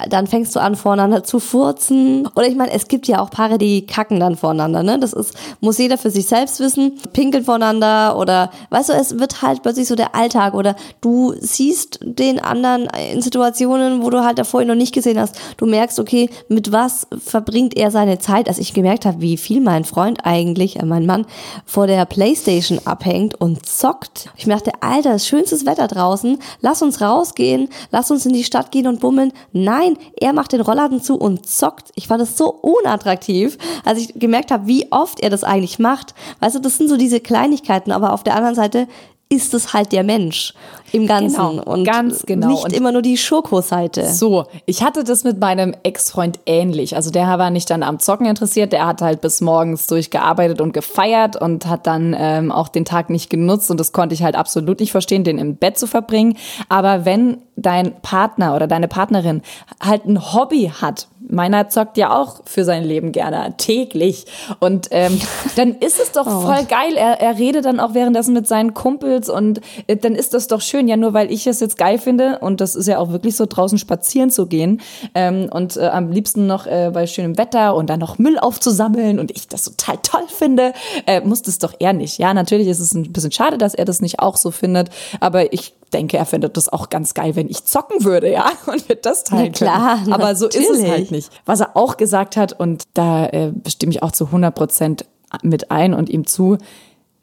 dann fängst du an, voreinander zu furzen. Oder ich meine, es gibt ja auch Paare, die kacken dann voreinander, ne? Das ist, muss jeder für sich selbst wissen. Pinkeln voreinander oder, weißt du, es wird halt plötzlich so der Alltag oder du siehst den anderen in Situationen, wo du halt davor ihn noch nicht gesehen hast. Du merkst, okay, mit was verbringt er seine Zeit? Als ich gemerkt habe, wie viel mein Freund eigentlich, äh, mein Mann, vor der Playstation abhängt und zockt. Ich dachte, Alter, schönstes Wetter draußen. Lass uns rausgehen. Lass uns in die Stadt gehen und bummeln. Nein, er macht den Rollladen zu und zockt. Ich fand das so unattraktiv, als ich gemerkt habe, wie oft er das eigentlich macht. Weißt du, das sind so diese Kleinigkeiten, aber auf der anderen Seite ist es halt der Mensch im Ganzen Genau, und ganz genau. nicht Und- immer nur die Schurko-Seite. So, ich hatte das mit meinem Ex-Freund ähnlich. Also der war nicht dann am Zocken interessiert, der hat halt bis morgens durchgearbeitet und gefeiert und hat dann ähm, auch den Tag nicht genutzt und das konnte ich halt absolut nicht verstehen, den im Bett zu verbringen. Aber wenn dein Partner oder deine Partnerin halt ein Hobby hat, meiner zockt ja auch für sein Leben gerne täglich und ähm, dann ist es doch voll geil. Er, er redet dann auch währenddessen mit seinen Kumpels und äh, dann ist das doch schön. Ja, nur weil ich es jetzt geil finde und das ist ja auch wirklich so draußen spazieren zu gehen ähm, und äh, am liebsten noch äh, bei schönem Wetter und dann noch Müll aufzusammeln und ich das total toll finde, äh, muss das doch er nicht. Ja, natürlich ist es ein bisschen schade, dass er das nicht auch so findet, aber ich denke, er findet das auch ganz geil, wenn ich zocken würde, ja, und wir das teilen klar, können. Aber so ist es natürlich. halt nicht. Was er auch gesagt hat, und da äh, stimme ich auch zu 100 Prozent mit ein und ihm zu,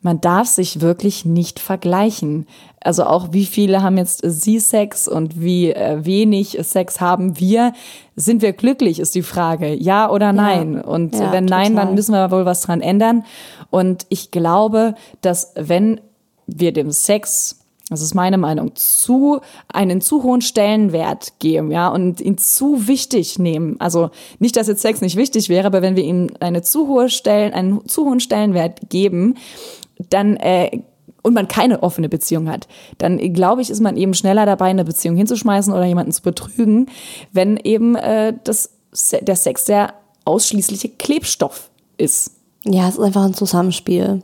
man darf sich wirklich nicht vergleichen. Also auch wie viele haben jetzt sie Sex und wie äh, wenig Sex haben wir. Sind wir glücklich, ist die Frage. Ja oder nein? Ja. Und ja, wenn nein, total. dann müssen wir wohl was dran ändern. Und ich glaube, dass wenn wir dem Sex das ist meine Meinung, zu, einen zu hohen Stellenwert geben, ja, und ihn zu wichtig nehmen. Also nicht, dass jetzt Sex nicht wichtig wäre, aber wenn wir ihm eine zu hohe Stellen, einen zu hohen Stellenwert geben, dann äh, und man keine offene Beziehung hat, dann glaube ich, ist man eben schneller dabei, eine Beziehung hinzuschmeißen oder jemanden zu betrügen, wenn eben äh, das, der Sex der ausschließliche Klebstoff ist. Ja, es ist einfach ein Zusammenspiel.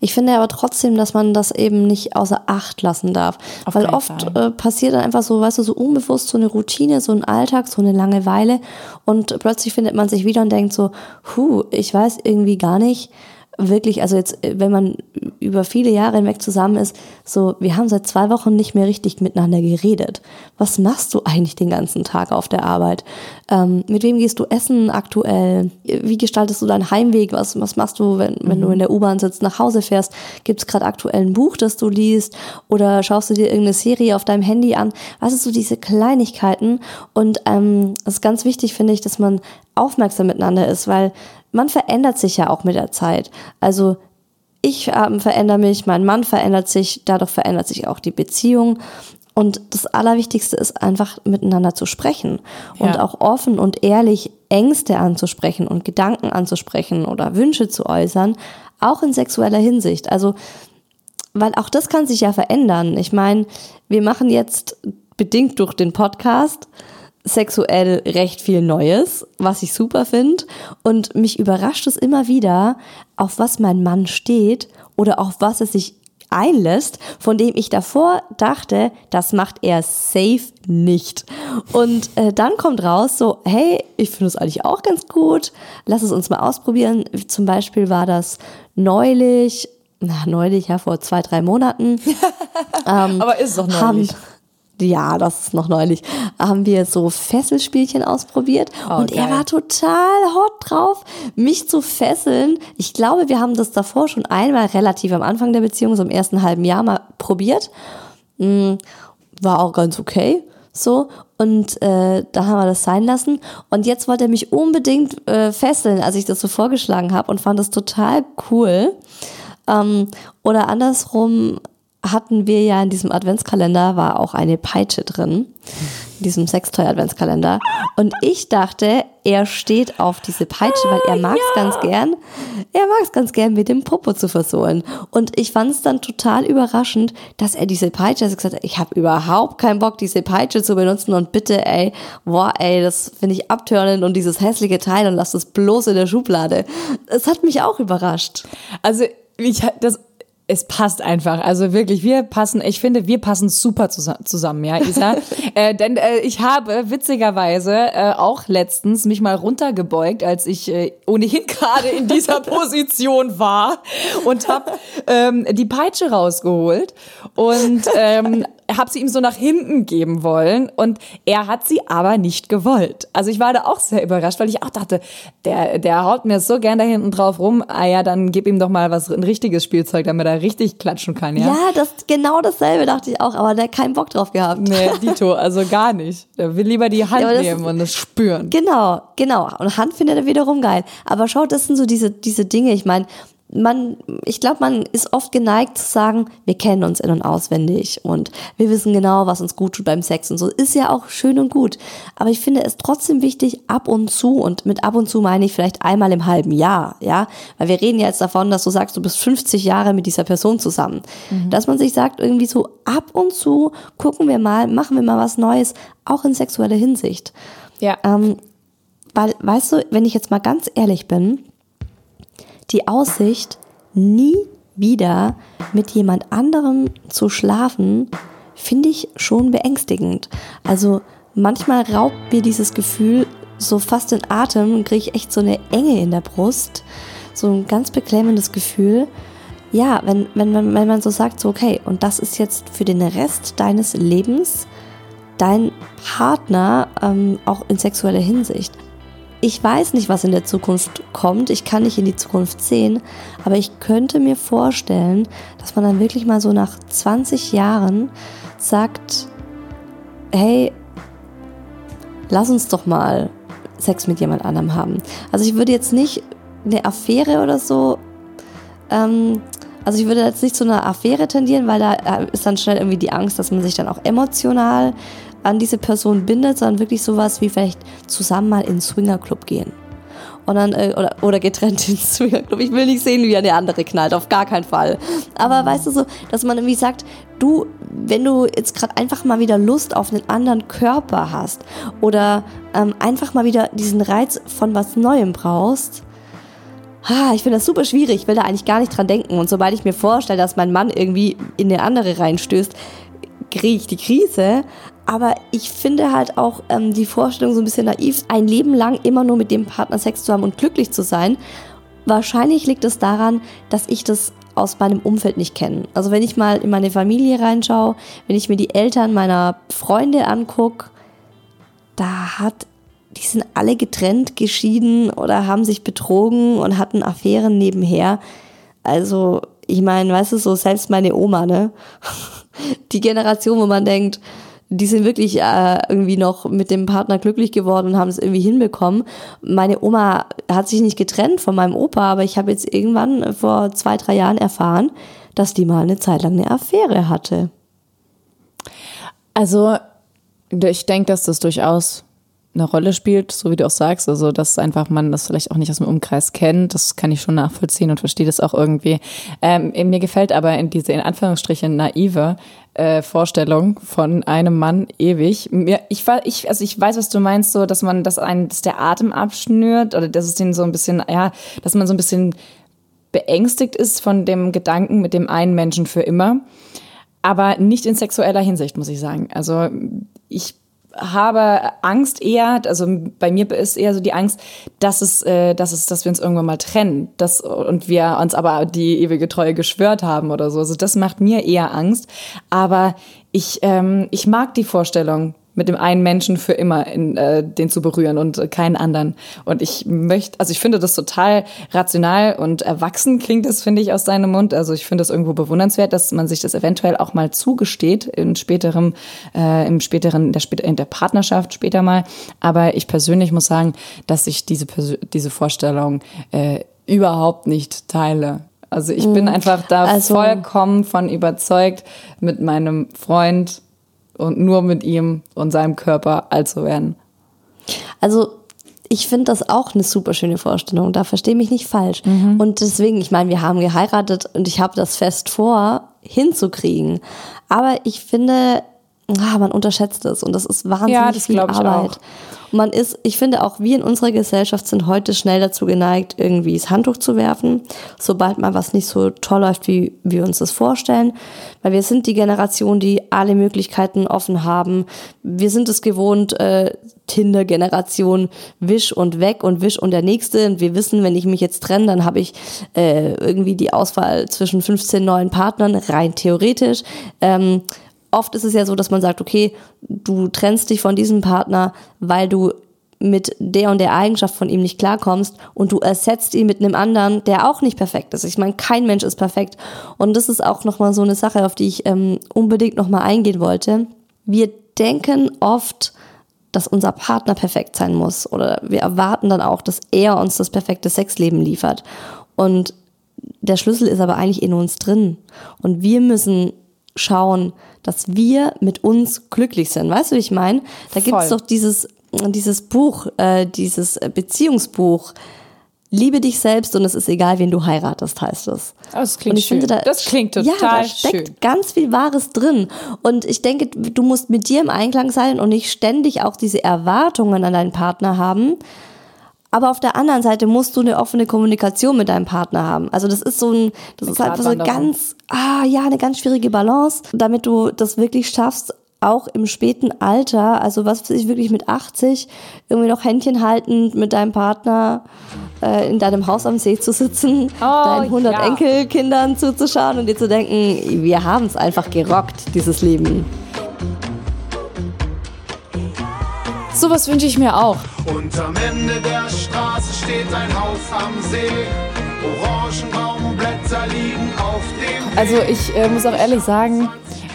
Ich finde aber trotzdem, dass man das eben nicht außer Acht lassen darf. Auf Weil oft äh, passiert dann einfach so, weißt du, so unbewusst so eine Routine, so ein Alltag, so eine Langeweile und plötzlich findet man sich wieder und denkt so, hu, ich weiß irgendwie gar nicht, wirklich, also jetzt, äh, wenn man über viele Jahre hinweg zusammen ist, so, wir haben seit zwei Wochen nicht mehr richtig miteinander geredet. Was machst du eigentlich den ganzen Tag auf der Arbeit? Ähm, mit wem gehst du essen aktuell? Wie gestaltest du deinen Heimweg? Was, was machst du, wenn, wenn mhm. du in der U-Bahn sitzt, nach Hause fährst? Gibt es gerade aktuell ein Buch, das du liest? Oder schaust du dir irgendeine Serie auf deinem Handy an? Was ist so diese Kleinigkeiten? Und ähm, es ist ganz wichtig, finde ich, dass man aufmerksam miteinander ist, weil man verändert sich ja auch mit der Zeit. Also ich ähm, verändere mich, mein Mann verändert sich, dadurch verändert sich auch die Beziehung. Und das Allerwichtigste ist einfach miteinander zu sprechen und ja. auch offen und ehrlich Ängste anzusprechen und Gedanken anzusprechen oder Wünsche zu äußern, auch in sexueller Hinsicht. Also, weil auch das kann sich ja verändern. Ich meine, wir machen jetzt bedingt durch den Podcast sexuell recht viel Neues, was ich super finde. Und mich überrascht es immer wieder, auf was mein Mann steht oder auf was er sich einlässt, von dem ich davor dachte, das macht er safe nicht. Und äh, dann kommt raus so, hey, ich finde es eigentlich auch ganz gut, lass es uns mal ausprobieren. Zum Beispiel war das neulich, na, neulich, ja, vor zwei, drei Monaten. ähm, Aber ist es doch neulich. Haben, ja, das ist noch neulich, haben wir so Fesselspielchen ausprobiert oh, und geil. er war total hot drauf, mich zu fesseln. Ich glaube, wir haben das davor schon einmal relativ am Anfang der Beziehung, so im ersten halben Jahr mal probiert. Hm, war auch ganz okay. So, und äh, da haben wir das sein lassen. Und jetzt wollte er mich unbedingt äh, fesseln, als ich das so vorgeschlagen habe und fand das total cool. Ähm, oder andersrum hatten wir ja in diesem Adventskalender war auch eine Peitsche drin, in diesem Sextoy-Adventskalender. Und ich dachte, er steht auf diese Peitsche, weil er mag es ja. ganz gern. Er mag es ganz gern, mit dem Popo zu versohlen. Und ich fand es dann total überraschend, dass er diese Peitsche, also gesagt hat, ich habe überhaupt keinen Bock, diese Peitsche zu benutzen und bitte, ey, boah, ey, das finde ich abtörnend und dieses hässliche Teil und lass das bloß in der Schublade. Es hat mich auch überrascht. Also ich, das es passt einfach. Also wirklich, wir passen, ich finde, wir passen super zusammen, ja, Isa. äh, denn äh, ich habe witzigerweise äh, auch letztens mich mal runtergebeugt, als ich äh, ohnehin gerade in dieser Position war und habe ähm, die Peitsche rausgeholt und ähm, habe sie ihm so nach hinten geben wollen und er hat sie aber nicht gewollt. Also ich war da auch sehr überrascht, weil ich auch dachte, der, der haut mir so gern da hinten drauf rum. Ah ja, dann gib ihm doch mal was, ein richtiges Spielzeug, damit er richtig klatschen kann, ja? Ja, das, genau dasselbe dachte ich auch, aber der hat keinen Bock drauf gehabt. Nee, Dito, also gar nicht. Der will lieber die Hand ja, nehmen und das spüren. Genau, genau. Und Hand findet er wiederum geil. Aber schau, das sind so diese, diese Dinge. Ich meine, man, ich glaube, man ist oft geneigt zu sagen, wir kennen uns in- und auswendig und wir wissen genau, was uns gut tut beim Sex und so. Ist ja auch schön und gut. Aber ich finde es trotzdem wichtig, ab und zu, und mit ab und zu meine ich vielleicht einmal im halben Jahr, ja, weil wir reden jetzt davon, dass du sagst, du bist 50 Jahre mit dieser Person zusammen. Mhm. Dass man sich sagt, irgendwie so ab und zu gucken wir mal, machen wir mal was Neues, auch in sexueller Hinsicht. Ja. Ähm, weil, weißt du, wenn ich jetzt mal ganz ehrlich bin, die Aussicht, nie wieder mit jemand anderem zu schlafen, finde ich schon beängstigend. Also manchmal raubt mir dieses Gefühl so fast den Atem und kriege ich echt so eine Enge in der Brust, so ein ganz beklemmendes Gefühl. Ja, wenn, wenn, wenn, wenn man so sagt, so okay, und das ist jetzt für den Rest deines Lebens dein Partner, ähm, auch in sexueller Hinsicht ich weiß nicht, was in der Zukunft kommt. Ich kann nicht in die Zukunft sehen. Aber ich könnte mir vorstellen, dass man dann wirklich mal so nach 20 Jahren sagt, hey, lass uns doch mal Sex mit jemand anderem haben. Also ich würde jetzt nicht eine Affäre oder so, ähm, also ich würde jetzt nicht zu einer Affäre tendieren, weil da äh, ist dann schnell irgendwie die Angst, dass man sich dann auch emotional an diese Person bindet, sondern wirklich sowas wie vielleicht zusammen mal in einen Swingerclub gehen. Und dann, äh, oder, oder getrennt in den Swingerclub. Ich will nicht sehen, wie eine andere knallt, auf gar keinen Fall. Aber weißt du so, dass man irgendwie sagt, du, wenn du jetzt gerade einfach mal wieder Lust auf einen anderen Körper hast oder ähm, einfach mal wieder diesen Reiz von was Neuem brauchst, ich finde das super schwierig, ich will da eigentlich gar nicht dran denken. Und sobald ich mir vorstelle, dass mein Mann irgendwie in eine andere reinstößt, kriege ich die Krise. Aber ich finde halt auch ähm, die Vorstellung so ein bisschen naiv, ein Leben lang immer nur mit dem Partner Sex zu haben und glücklich zu sein. Wahrscheinlich liegt es daran, dass ich das aus meinem Umfeld nicht kenne. Also wenn ich mal in meine Familie reinschaue, wenn ich mir die Eltern meiner Freunde angucke, da hat, die sind alle getrennt, geschieden oder haben sich betrogen und hatten Affären nebenher. Also ich meine, weißt du, so selbst meine Oma, ne? Die Generation, wo man denkt, die sind wirklich äh, irgendwie noch mit dem Partner glücklich geworden und haben es irgendwie hinbekommen. Meine Oma hat sich nicht getrennt von meinem Opa, aber ich habe jetzt irgendwann vor zwei, drei Jahren erfahren, dass die mal eine Zeit lang eine Affäre hatte. Also, ich denke, dass das durchaus eine Rolle spielt, so wie du auch sagst, also dass einfach man das vielleicht auch nicht aus dem Umkreis kennt, das kann ich schon nachvollziehen und verstehe das auch irgendwie. Ähm, mir gefällt aber in diese in Anführungsstrichen naive äh, Vorstellung von einem Mann ewig. Ich ich, also ich weiß, was du meinst, so, dass man, dass ein, dass der Atem abschnürt oder dass es den so ein bisschen, ja, dass man so ein bisschen beängstigt ist von dem Gedanken mit dem einen Menschen für immer. Aber nicht in sexueller Hinsicht, muss ich sagen. Also ich habe Angst eher, also bei mir ist eher so die Angst, dass es, äh, dass es, dass wir uns irgendwann mal trennen, dass und wir uns aber die ewige Treue geschwört haben oder so. Also das macht mir eher Angst. Aber ich, ähm, ich mag die Vorstellung, mit dem einen Menschen für immer in, äh, den zu berühren und äh, keinen anderen. Und ich möchte, also ich finde das total rational und erwachsen klingt das, finde ich, aus deinem Mund. Also ich finde es irgendwo bewundernswert, dass man sich das eventuell auch mal zugesteht in späterem, äh, im späteren, in der, in der Partnerschaft später mal. Aber ich persönlich muss sagen, dass ich diese, diese Vorstellung äh, überhaupt nicht teile. Also ich bin mhm. einfach da also, vollkommen von überzeugt mit meinem Freund und nur mit ihm und seinem Körper alt zu werden. Also ich finde das auch eine super schöne Vorstellung. Da verstehe mich nicht falsch. Mhm. Und deswegen, ich meine, wir haben geheiratet und ich habe das fest vor, hinzukriegen. Aber ich finde, ah, man unterschätzt es und das ist wahnsinnig ja, das viel Arbeit. Auch. Man ist, ich finde auch wir in unserer Gesellschaft sind heute schnell dazu geneigt, irgendwie das Handtuch zu werfen, sobald mal was nicht so toll läuft, wie wir uns das vorstellen. Weil wir sind die Generation, die alle Möglichkeiten offen haben. Wir sind es gewohnt, äh, Tinder-Generation, wisch und weg und wisch und der nächste. Und wir wissen, wenn ich mich jetzt trenne, dann habe ich äh, irgendwie die Auswahl zwischen 15 neuen Partnern, rein theoretisch. Ähm, oft ist es ja so, dass man sagt, okay, du trennst dich von diesem Partner, weil du mit der und der Eigenschaft von ihm nicht klarkommst und du ersetzt ihn mit einem anderen, der auch nicht perfekt ist. Ich meine, kein Mensch ist perfekt. Und das ist auch nochmal so eine Sache, auf die ich ähm, unbedingt nochmal eingehen wollte. Wir denken oft, dass unser Partner perfekt sein muss oder wir erwarten dann auch, dass er uns das perfekte Sexleben liefert. Und der Schlüssel ist aber eigentlich in uns drin. Und wir müssen schauen, dass wir mit uns glücklich sind. Weißt du, wie ich meine? Da gibt es doch dieses, dieses Buch, äh, dieses Beziehungsbuch. Liebe dich selbst und es ist egal, wen du heiratest, heißt es. Oh, das klingt schön. Finde, da, das klingt total ja, da steckt schön. ganz viel Wahres drin. Und ich denke, du musst mit dir im Einklang sein und nicht ständig auch diese Erwartungen an deinen Partner haben, aber auf der anderen Seite musst du eine offene Kommunikation mit deinem Partner haben. Also das ist so ein, das eine ist halt so eine ganz, ah ja, eine ganz schwierige Balance, damit du das wirklich schaffst, auch im späten Alter, also was weiß ich wirklich mit 80, irgendwie noch Händchen haltend mit deinem Partner äh, in deinem Haus am See zu sitzen, oh, deinen 100 ja. Enkelkindern zuzuschauen und dir zu denken, wir haben es einfach gerockt, dieses Leben. Sowas wünsche ich mir auch. Und am Ende der Straße steht ein Haus am See. Orangenbaumblätter liegen auf dem. Also ich äh, muss auch ehrlich sagen,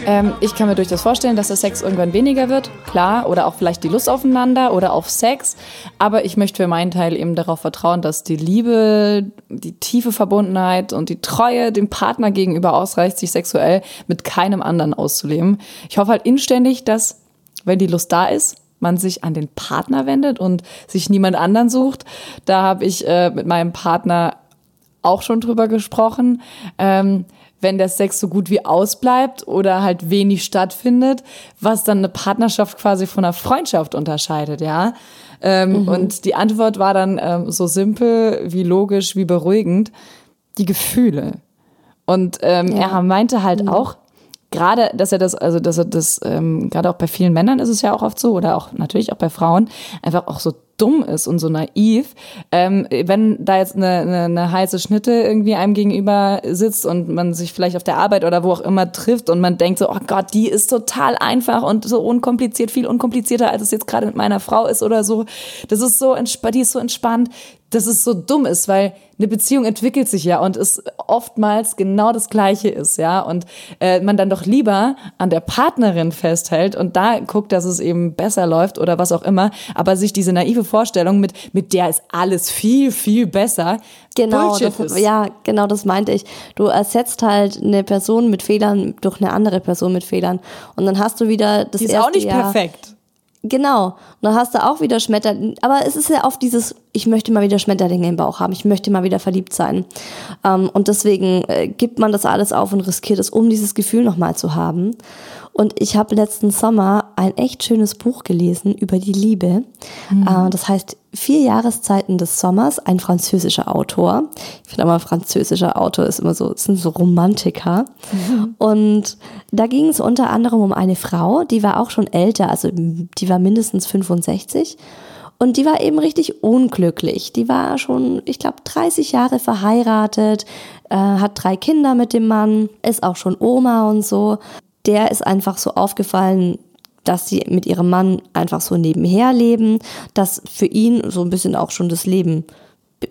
ähm, ich kann mir durchaus vorstellen, dass der Sex irgendwann weniger wird, klar, oder auch vielleicht die Lust aufeinander oder auf Sex. Aber ich möchte für meinen Teil eben darauf vertrauen, dass die Liebe, die tiefe Verbundenheit und die Treue dem Partner gegenüber ausreicht, sich sexuell mit keinem anderen auszuleben. Ich hoffe halt inständig, dass, wenn die Lust da ist, man sich an den Partner wendet und sich niemand anderen sucht. Da habe ich äh, mit meinem Partner auch schon drüber gesprochen. Ähm, wenn der Sex so gut wie ausbleibt oder halt wenig stattfindet, was dann eine Partnerschaft quasi von einer Freundschaft unterscheidet, ja. Ähm, mhm. Und die Antwort war dann ähm, so simpel wie logisch wie beruhigend, die Gefühle. Und ähm, ja. er meinte halt mhm. auch, gerade, dass er das, also dass er das, ähm, gerade auch bei vielen Männern ist es ja auch oft so, oder auch natürlich auch bei Frauen, einfach auch so dumm ist und so naiv, ähm, wenn da jetzt eine, eine, eine heiße Schnitte irgendwie einem gegenüber sitzt und man sich vielleicht auf der Arbeit oder wo auch immer trifft und man denkt so, oh Gott, die ist total einfach und so unkompliziert, viel unkomplizierter, als es jetzt gerade mit meiner Frau ist oder so. Das ist so entspannt, die ist so entspannt, dass es so dumm ist, weil eine Beziehung entwickelt sich ja und es oftmals genau das Gleiche ist, ja. Und äh, man dann doch lieber an der Partnerin festhält und da guckt, dass es eben besser läuft oder was auch immer, aber sich diese naive Vorstellung mit, mit der ist alles viel, viel besser. Genau, das, ja, genau das meinte ich. Du ersetzt halt eine Person mit Fehlern durch eine andere Person mit Fehlern. Und dann hast du wieder das Die ist erste auch nicht Jahr, perfekt. Genau. Und dann hast du auch wieder Schmetterlinge. Aber es ist ja oft dieses, ich möchte mal wieder Schmetterlinge im Bauch haben, ich möchte mal wieder verliebt sein. Ähm, und deswegen äh, gibt man das alles auf und riskiert es, um dieses Gefühl nochmal zu haben. Und ich habe letzten Sommer ein echt schönes Buch gelesen über die Liebe. Mhm. Äh, das heißt Vier Jahreszeiten des Sommers, ein französischer Autor. Ich finde immer, französischer Autor ist immer so, sind so Romantiker. Mhm. Und da ging es unter anderem um eine Frau, die war auch schon älter, also die war mindestens 65. Und die war eben richtig unglücklich. Die war schon, ich glaube, 30 Jahre verheiratet, äh, hat drei Kinder mit dem Mann, ist auch schon Oma und so der ist einfach so aufgefallen, dass sie mit ihrem Mann einfach so nebenher leben, dass für ihn so ein bisschen auch schon das Leben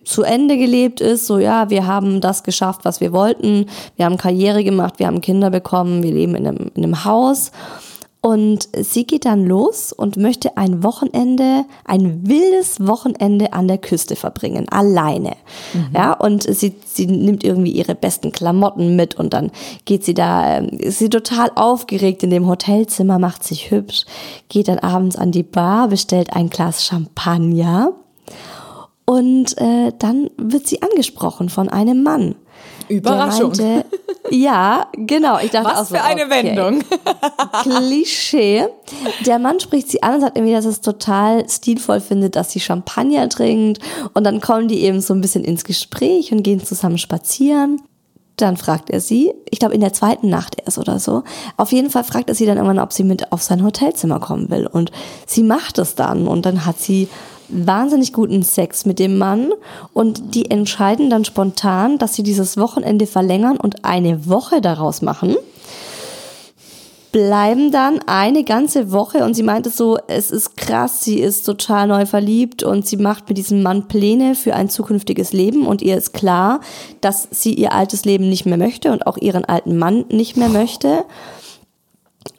zu Ende gelebt ist, so ja, wir haben das geschafft, was wir wollten, wir haben Karriere gemacht, wir haben Kinder bekommen, wir leben in einem, in einem Haus und sie geht dann los und möchte ein Wochenende, ein wildes Wochenende an der Küste verbringen, alleine. Mhm. Ja, und sie, sie nimmt irgendwie ihre besten Klamotten mit und dann geht sie da, ähm, ist sie total aufgeregt in dem Hotelzimmer, macht sich hübsch, geht dann abends an die Bar, bestellt ein Glas Champagner und äh, dann wird sie angesprochen von einem Mann. Überraschung. Meinte, ja, genau. Ich dachte Was auch so, für eine okay. Wendung. Klischee. Der Mann spricht sie an und sagt irgendwie, dass er es total stilvoll findet, dass sie Champagner trinkt. Und dann kommen die eben so ein bisschen ins Gespräch und gehen zusammen spazieren. Dann fragt er sie, ich glaube in der zweiten Nacht erst oder so. Auf jeden Fall fragt er sie dann irgendwann, ob sie mit auf sein Hotelzimmer kommen will. Und sie macht es dann. Und dann hat sie wahnsinnig guten Sex mit dem Mann und die entscheiden dann spontan, dass sie dieses Wochenende verlängern und eine Woche daraus machen. Bleiben dann eine ganze Woche und sie meinte so, es ist krass, sie ist total neu verliebt und sie macht mit diesem Mann Pläne für ein zukünftiges Leben und ihr ist klar, dass sie ihr altes Leben nicht mehr möchte und auch ihren alten Mann nicht mehr möchte.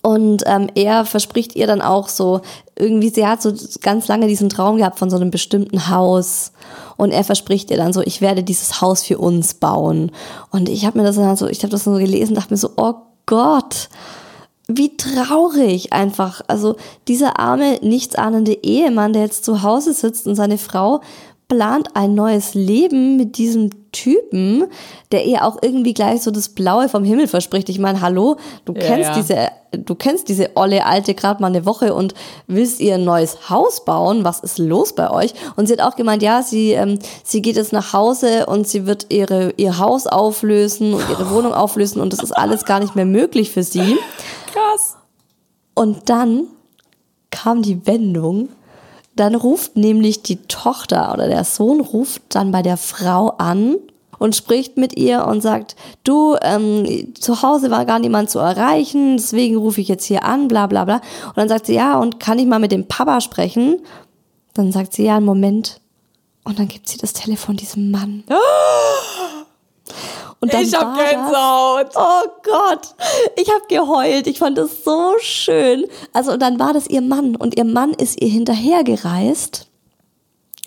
Und ähm, er verspricht ihr dann auch so, irgendwie, sie hat so ganz lange diesen Traum gehabt von so einem bestimmten Haus. Und er verspricht ihr dann so, ich werde dieses Haus für uns bauen. Und ich habe mir das dann so, ich habe das so gelesen, dachte mir so, oh Gott, wie traurig einfach. Also dieser arme, nichtsahnende Ehemann, der jetzt zu Hause sitzt und seine Frau plant ein neues Leben mit diesem Typen, der ihr auch irgendwie gleich so das Blaue vom Himmel verspricht. Ich meine, hallo, du Ja, kennst ja. diese, du kennst diese olle alte gerade mal eine Woche und willst ihr ein neues Haus bauen. Was ist los bei euch? Und sie hat auch gemeint, ja, sie, ähm, sie geht jetzt nach Hause und sie wird ihre, ihr Haus auflösen und ihre Wohnung auflösen und das ist alles gar nicht mehr möglich für sie. Krass. Und dann kam die Wendung. Dann ruft nämlich die Tochter oder der Sohn ruft dann bei der Frau an und spricht mit ihr und sagt, du, ähm, zu Hause war gar niemand zu erreichen, deswegen rufe ich jetzt hier an, bla bla bla. Und dann sagt sie, ja, und kann ich mal mit dem Papa sprechen? Dann sagt sie, ja, einen Moment. Und dann gibt sie das Telefon diesem Mann. Und dann Ich hab das- Gänsehaut. Oh Gott, ich habe geheult. Ich fand das so schön. Also und dann war das ihr Mann und ihr Mann ist ihr hinterhergereist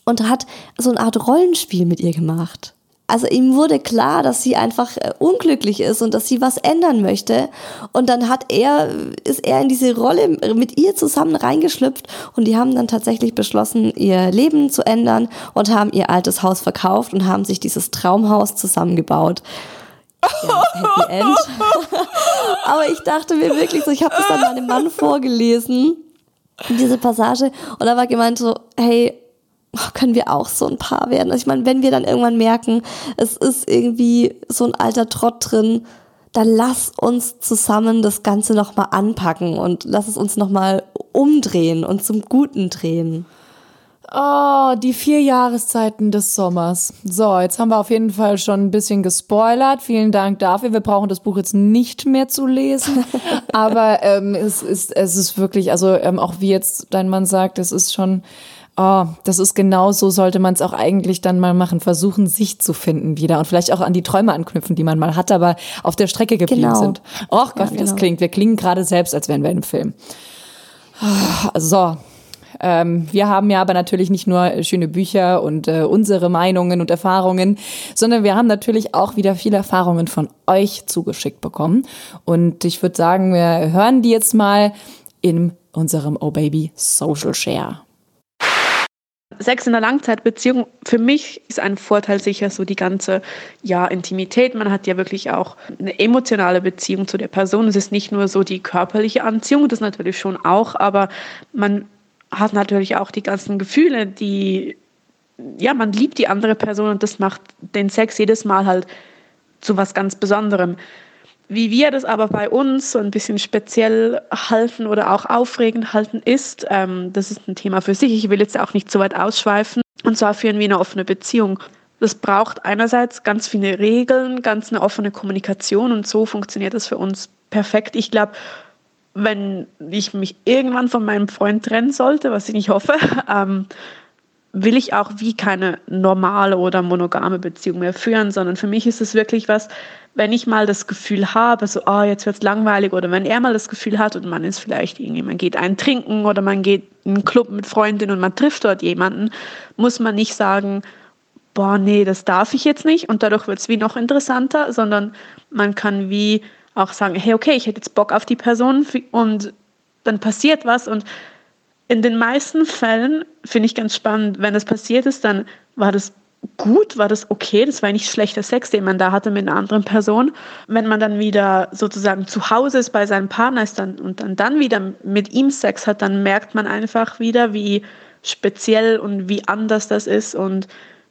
und hat so eine Art Rollenspiel mit ihr gemacht. Also ihm wurde klar, dass sie einfach äh, unglücklich ist und dass sie was ändern möchte. Und dann hat er, ist er in diese Rolle mit ihr zusammen reingeschlüpft und die haben dann tatsächlich beschlossen, ihr Leben zu ändern und haben ihr altes Haus verkauft und haben sich dieses Traumhaus zusammengebaut. Ja, Happy End. Aber ich dachte mir wirklich so, ich habe das dann meinem Mann vorgelesen, diese Passage, und da war gemeint so, hey, oh, können wir auch so ein Paar werden? Also ich meine, wenn wir dann irgendwann merken, es ist irgendwie so ein alter Trott drin, dann lass uns zusammen das Ganze nochmal anpacken und lass es uns nochmal umdrehen und zum Guten drehen. Oh, die vier Jahreszeiten des Sommers. So, jetzt haben wir auf jeden Fall schon ein bisschen gespoilert. Vielen Dank dafür. Wir brauchen das Buch jetzt nicht mehr zu lesen. Aber ähm, es, ist, es ist wirklich, also ähm, auch wie jetzt dein Mann sagt, es ist schon, oh, das ist genau so, sollte man es auch eigentlich dann mal machen. Versuchen, sich zu finden wieder und vielleicht auch an die Träume anknüpfen, die man mal hat, aber auf der Strecke geblieben Genau. sind. Och Gott, Ja, wie das genau. klingt. Wir klingen gerade selbst, als wären wir in einem Film. So, ähm, wir haben ja aber natürlich nicht nur schöne Bücher und äh, unsere Meinungen und Erfahrungen, sondern wir haben natürlich auch wieder viele Erfahrungen von euch zugeschickt bekommen. Und ich würde sagen, wir hören die jetzt mal in unserem Oh Baby Social Share. Sex in einer Langzeitbeziehung, für mich ist ein Vorteil sicher so die ganze ja, Intimität. Man hat ja wirklich auch eine emotionale Beziehung zu der Person. Es ist nicht nur so die körperliche Anziehung, das natürlich schon auch, aber man hat natürlich auch die ganzen Gefühle, die, ja, man liebt die andere Person und das macht den Sex jedes Mal halt zu was ganz Besonderem. Wie wir das aber bei uns so ein bisschen speziell halten oder auch aufregend halten ist, ähm, das ist ein Thema für sich. Ich will jetzt auch nicht zu weit ausschweifen. Und zwar führen wir eine offene Beziehung. Das braucht einerseits ganz viele Regeln, ganz eine offene Kommunikation und so funktioniert das für uns perfekt. Ich glaube, wenn ich mich irgendwann von meinem Freund trennen sollte, was ich nicht hoffe, ähm, will ich auch wie keine normale oder monogame Beziehung mehr führen, sondern für mich ist es wirklich was, wenn ich mal das Gefühl habe, so, oh, jetzt wird's langweilig, oder wenn er mal das Gefühl hat und man ist vielleicht irgendwie, man geht einen trinken oder man geht in einen Club mit Freundinnen und man trifft dort jemanden, muss man nicht sagen, boah, nee, das darf ich jetzt nicht und dadurch wird's wie noch interessanter, sondern man kann wie auch sagen, hey, okay, ich hätte jetzt Bock auf die Person und dann passiert was und in den meisten Fällen finde ich ganz spannend, wenn das passiert ist, dann war das gut, war das okay, das war nicht schlechter Sex, den man da hatte mit einer anderen Person. Wenn man dann wieder sozusagen zu Hause ist bei seinem Partner ist dann, und dann, dann wieder mit ihm Sex hat, dann merkt man einfach wieder, wie speziell und wie anders das ist und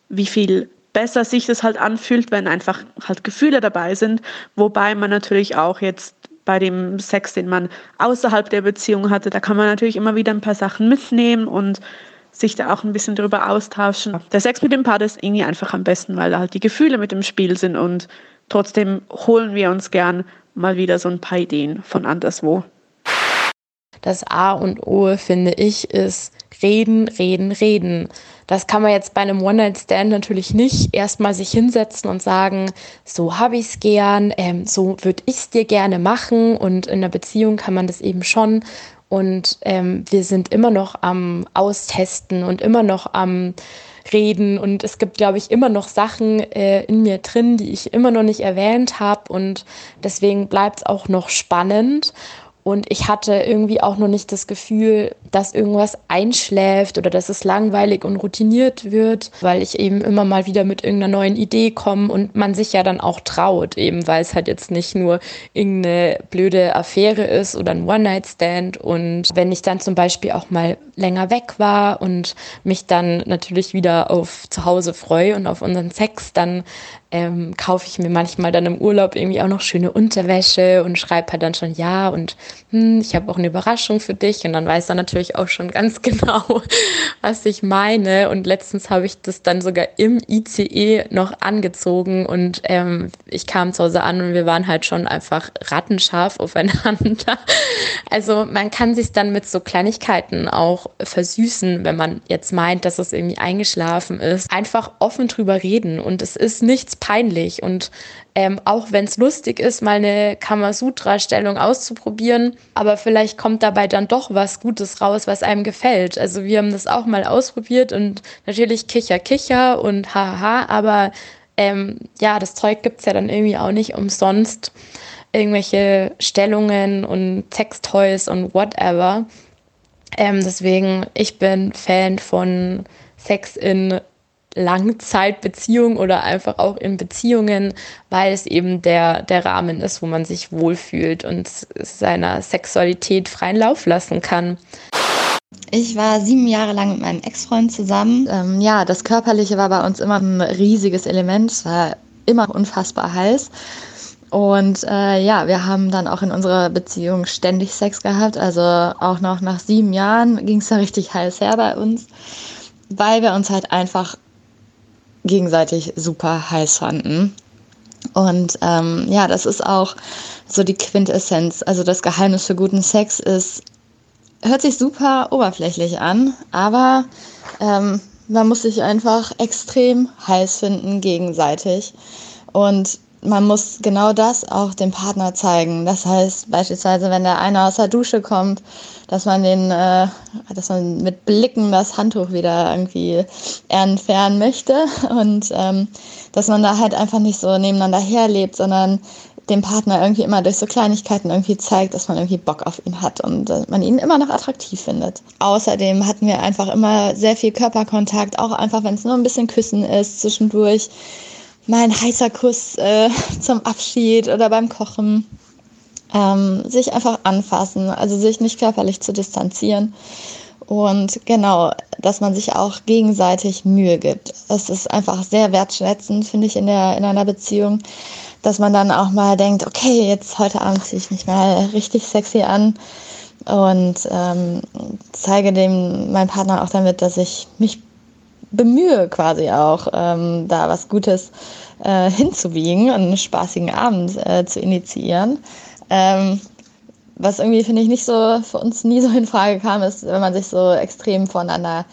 wie viel besser sich das halt anfühlt, wenn einfach halt Gefühle dabei sind, wobei man natürlich auch jetzt bei dem Sex, den man außerhalb der Beziehung hatte, da kann man natürlich immer wieder ein paar Sachen mitnehmen und sich da auch ein bisschen drüber austauschen. Der Sex mit dem Partner ist irgendwie einfach am besten, weil da halt die Gefühle mit im Spiel sind und trotzdem holen wir uns gern mal wieder so ein paar Ideen von anderswo. Das A und O, finde ich, ist reden, reden, reden. Das kann man jetzt bei einem One-Night-Stand natürlich nicht erstmal sich hinsetzen und sagen, so habe ich es gern, ähm, so würde ich es dir gerne machen. Und in einer Beziehung kann man das eben schon. Und ähm, wir sind immer noch am Austesten und immer noch am Reden. Und es gibt, glaube ich, immer noch Sachen äh, in mir drin, die ich immer noch nicht erwähnt habe. Und deswegen bleibt es auch noch spannend. Und ich hatte irgendwie auch noch nicht das Gefühl, dass irgendwas einschläft oder dass es langweilig und routiniert wird, weil ich eben immer mal wieder mit irgendeiner neuen Idee komme und man sich ja dann auch traut, eben weil es halt jetzt nicht nur irgendeine blöde Affäre ist oder ein One-Night-Stand. Und wenn ich dann zum Beispiel auch mal länger weg war und mich dann natürlich wieder auf zu Hause freue und auf unseren Sex, dann ähm, kaufe ich mir manchmal dann im Urlaub irgendwie auch noch schöne Unterwäsche und schreibe halt dann schon ja und hm, ich habe auch eine Überraschung für dich. Und dann weiß er natürlich auch schon ganz genau, was ich meine. Und letztens habe ich das dann sogar im ICE noch angezogen und ähm, ich kam zu Hause an und wir waren halt schon einfach rattenscharf aufeinander. Also man kann sich dann mit so Kleinigkeiten auch versüßen, wenn man jetzt meint, dass es irgendwie eingeschlafen ist. Einfach offen drüber reden und es ist nichts peinlich und ähm, auch wenn es lustig ist, mal eine Kamasutra-Stellung auszuprobieren, aber vielleicht kommt dabei dann doch was Gutes raus, was einem gefällt. Also wir haben das auch mal ausprobiert und natürlich Kicher, Kicher und haha, aber ähm, ja, das Zeug gibt's ja dann irgendwie auch nicht umsonst. Irgendwelche Stellungen und Sextoys und whatever. Ähm, deswegen, ich bin Fan von Sex in Langzeitbeziehungen oder einfach auch in Beziehungen, weil es eben der, der Rahmen ist, wo man sich wohlfühlt und seiner Sexualität freien Lauf lassen kann. Ich war sieben Jahre lang mit meinem Ex-Freund zusammen. Ähm, ja, das Körperliche war bei uns immer ein riesiges Element. Es war immer unfassbar heiß. Und äh, ja, wir haben dann auch in unserer Beziehung ständig Sex gehabt. Also auch noch nach sieben Jahren ging es da richtig heiß her bei uns, weil wir uns halt einfach gegenseitig super heiß fanden. Und ähm, ja, das ist auch so die Quintessenz. Also das Geheimnis für guten Sex ist, hört sich super oberflächlich an, aber ähm, man muss sich einfach extrem heiß finden gegenseitig. Und man muss genau das auch dem Partner zeigen. Das heißt beispielsweise, wenn der eine aus der Dusche kommt, dass man den, äh, dass man mit Blicken das Handtuch wieder irgendwie entfernen möchte und ähm, dass man da halt einfach nicht so nebeneinander herlebt, sondern dem Partner irgendwie immer durch so Kleinigkeiten irgendwie zeigt, dass man irgendwie Bock auf ihn hat und äh, man ihn immer noch attraktiv findet. Außerdem hatten wir einfach immer sehr viel Körperkontakt, auch einfach wenn es nur ein bisschen Küssen ist zwischendurch mal ein heißer Kuss äh, zum Abschied oder beim Kochen. Ähm, sich einfach anfassen, also sich nicht körperlich zu distanzieren. Und genau, dass man sich auch gegenseitig Mühe gibt. Es ist einfach sehr wertschätzend, finde ich, in, der, in einer Beziehung, dass man dann auch mal denkt, okay, jetzt heute Abend ziehe ich mich mal richtig sexy an und ähm, zeige dem meinem Partner auch damit, dass ich mich bemühe quasi auch, ähm, da was Gutes äh, hinzubiegen und einen spaßigen Abend äh, zu initiieren. Ähm, was irgendwie, finde ich, nicht so für uns nie so in Frage kam, ist, wenn man sich so extrem voneinander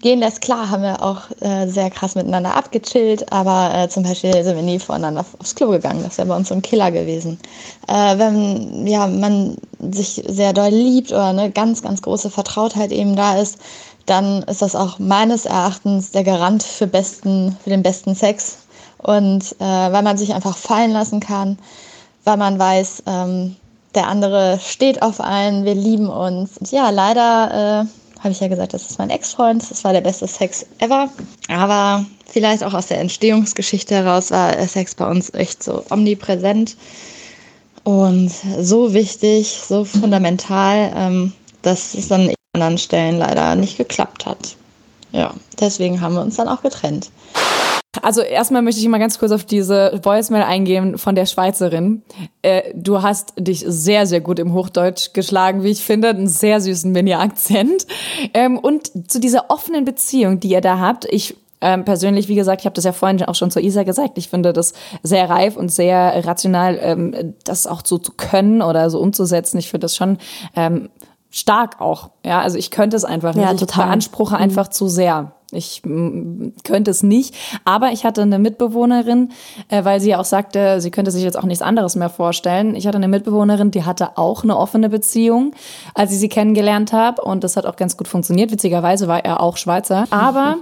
gehen lässt. Klar haben wir auch äh, sehr krass miteinander abgechillt, aber äh, zum Beispiel sind wir nie voneinander aufs Klo gegangen. Das wäre bei uns so ein Killer gewesen. Äh, wenn ja, man sich sehr doll liebt oder eine ganz, ganz große Vertrautheit eben da ist, dann ist das auch meines Erachtens der Garant für, besten, für den besten Sex. Und äh, weil man sich einfach fallen lassen kann, weil man weiß, ähm, der andere steht auf einen, wir lieben uns. Und ja, leider äh, habe ich ja gesagt, das ist mein Ex-Freund, das war der beste Sex ever. Aber vielleicht auch aus der Entstehungsgeschichte heraus war Sex bei uns echt so omnipräsent und so wichtig, so fundamental, ähm, dass es dann anderen Stellen leider nicht geklappt hat. Ja, deswegen haben wir uns dann auch getrennt. Also erstmal möchte ich mal ganz kurz auf diese Voicemail eingehen von der Schweizerin. Äh, du hast dich sehr, sehr gut im Hochdeutsch geschlagen, wie ich finde. Einen sehr süßen Mini-Akzent. Ähm, und zu dieser offenen Beziehung, die ihr da habt, ich ähm, persönlich, wie gesagt, ich habe das ja vorhin auch schon zu Isa gesagt, ich finde das sehr reif und sehr rational, ähm, das auch so zu können oder so umzusetzen. Ich finde das schon ähm, stark auch. Ja, also ich könnte es einfach nicht. Ja, total. Ich beanspruche mhm. einfach zu sehr. Ich könnte es nicht. Aber ich hatte eine Mitbewohnerin, äh, weil sie auch sagte, sie könnte sich jetzt auch nichts anderes mehr vorstellen. Ich hatte eine Mitbewohnerin, die hatte auch eine offene Beziehung, als ich sie kennengelernt habe. Und das hat auch ganz gut funktioniert. Witzigerweise war er auch Schweizer. Aber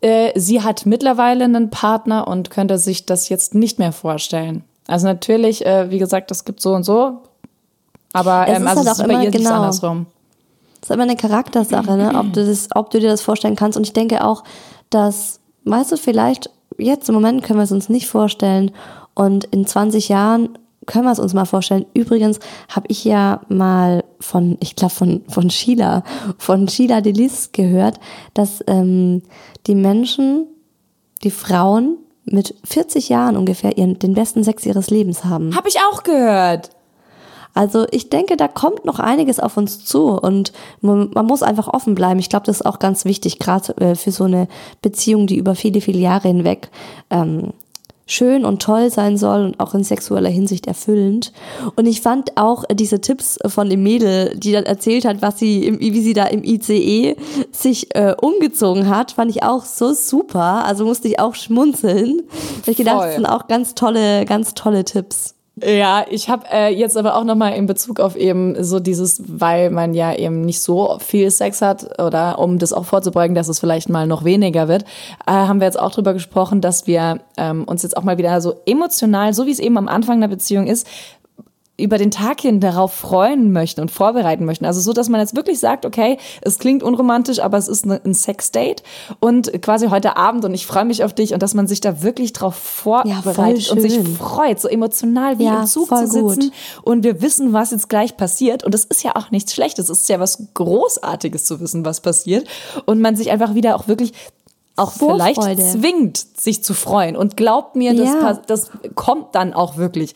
äh, sie hat mittlerweile einen Partner und könnte sich das jetzt nicht mehr vorstellen. Also natürlich, äh, wie gesagt, das gibt so und so aber ähm, also halt ist bei ihr genau. andersrum. Das ist immer eine Charaktersache, ne? ob, du das, ob du dir das vorstellen kannst. Und ich denke auch, dass, weißt du, vielleicht jetzt im Moment können wir es uns nicht vorstellen und in 20 Jahren können wir es uns mal vorstellen. Übrigens habe ich ja mal von, ich glaube von von Sheila, von Sheila Delis gehört, dass ähm, die Menschen, die Frauen mit 40 Jahren ungefähr ihren den besten Sex ihres Lebens haben. Habe ich auch gehört. Also ich denke, da kommt noch einiges auf uns zu und man, man muss einfach offen bleiben. Ich glaube, das ist auch ganz wichtig, gerade äh, für so eine Beziehung, die über viele, viele Jahre hinweg ähm, schön und toll sein soll und auch in sexueller Hinsicht erfüllend. Und ich fand auch diese Tipps von dem Mädel, die dann erzählt hat, was sie, im, wie sie da im ICE sich äh, umgezogen hat, fand ich auch so super. Also musste ich auch schmunzeln. Ich gedacht, das sind auch ganz tolle, ganz tolle Tipps. Ja, ich habe äh, jetzt aber auch nochmal in Bezug auf eben so dieses, weil man ja eben nicht so viel Sex hat oder um das auch vorzubeugen, dass es vielleicht mal noch weniger wird, äh, haben wir jetzt auch drüber gesprochen, dass wir ähm, uns jetzt auch mal wieder so emotional, so wie es eben am Anfang der Beziehung ist, über den Tag hin darauf freuen möchten und vorbereiten möchten. Also so, dass man jetzt wirklich sagt, okay, es klingt unromantisch, aber es ist ein Sexdate und quasi heute Abend und ich freue mich auf dich und dass man sich da wirklich drauf vorbereitet ja, und sich freut, so emotional wie ja, im Zug zu sitzen gut. und wir wissen, was jetzt gleich passiert und das ist ja auch nichts Schlechtes, es ist ja was Großartiges zu wissen, was passiert und man sich einfach wieder auch wirklich auch Vorfreude. vielleicht zwingt, sich zu freuen und glaubt mir, das, ja. das kommt dann auch wirklich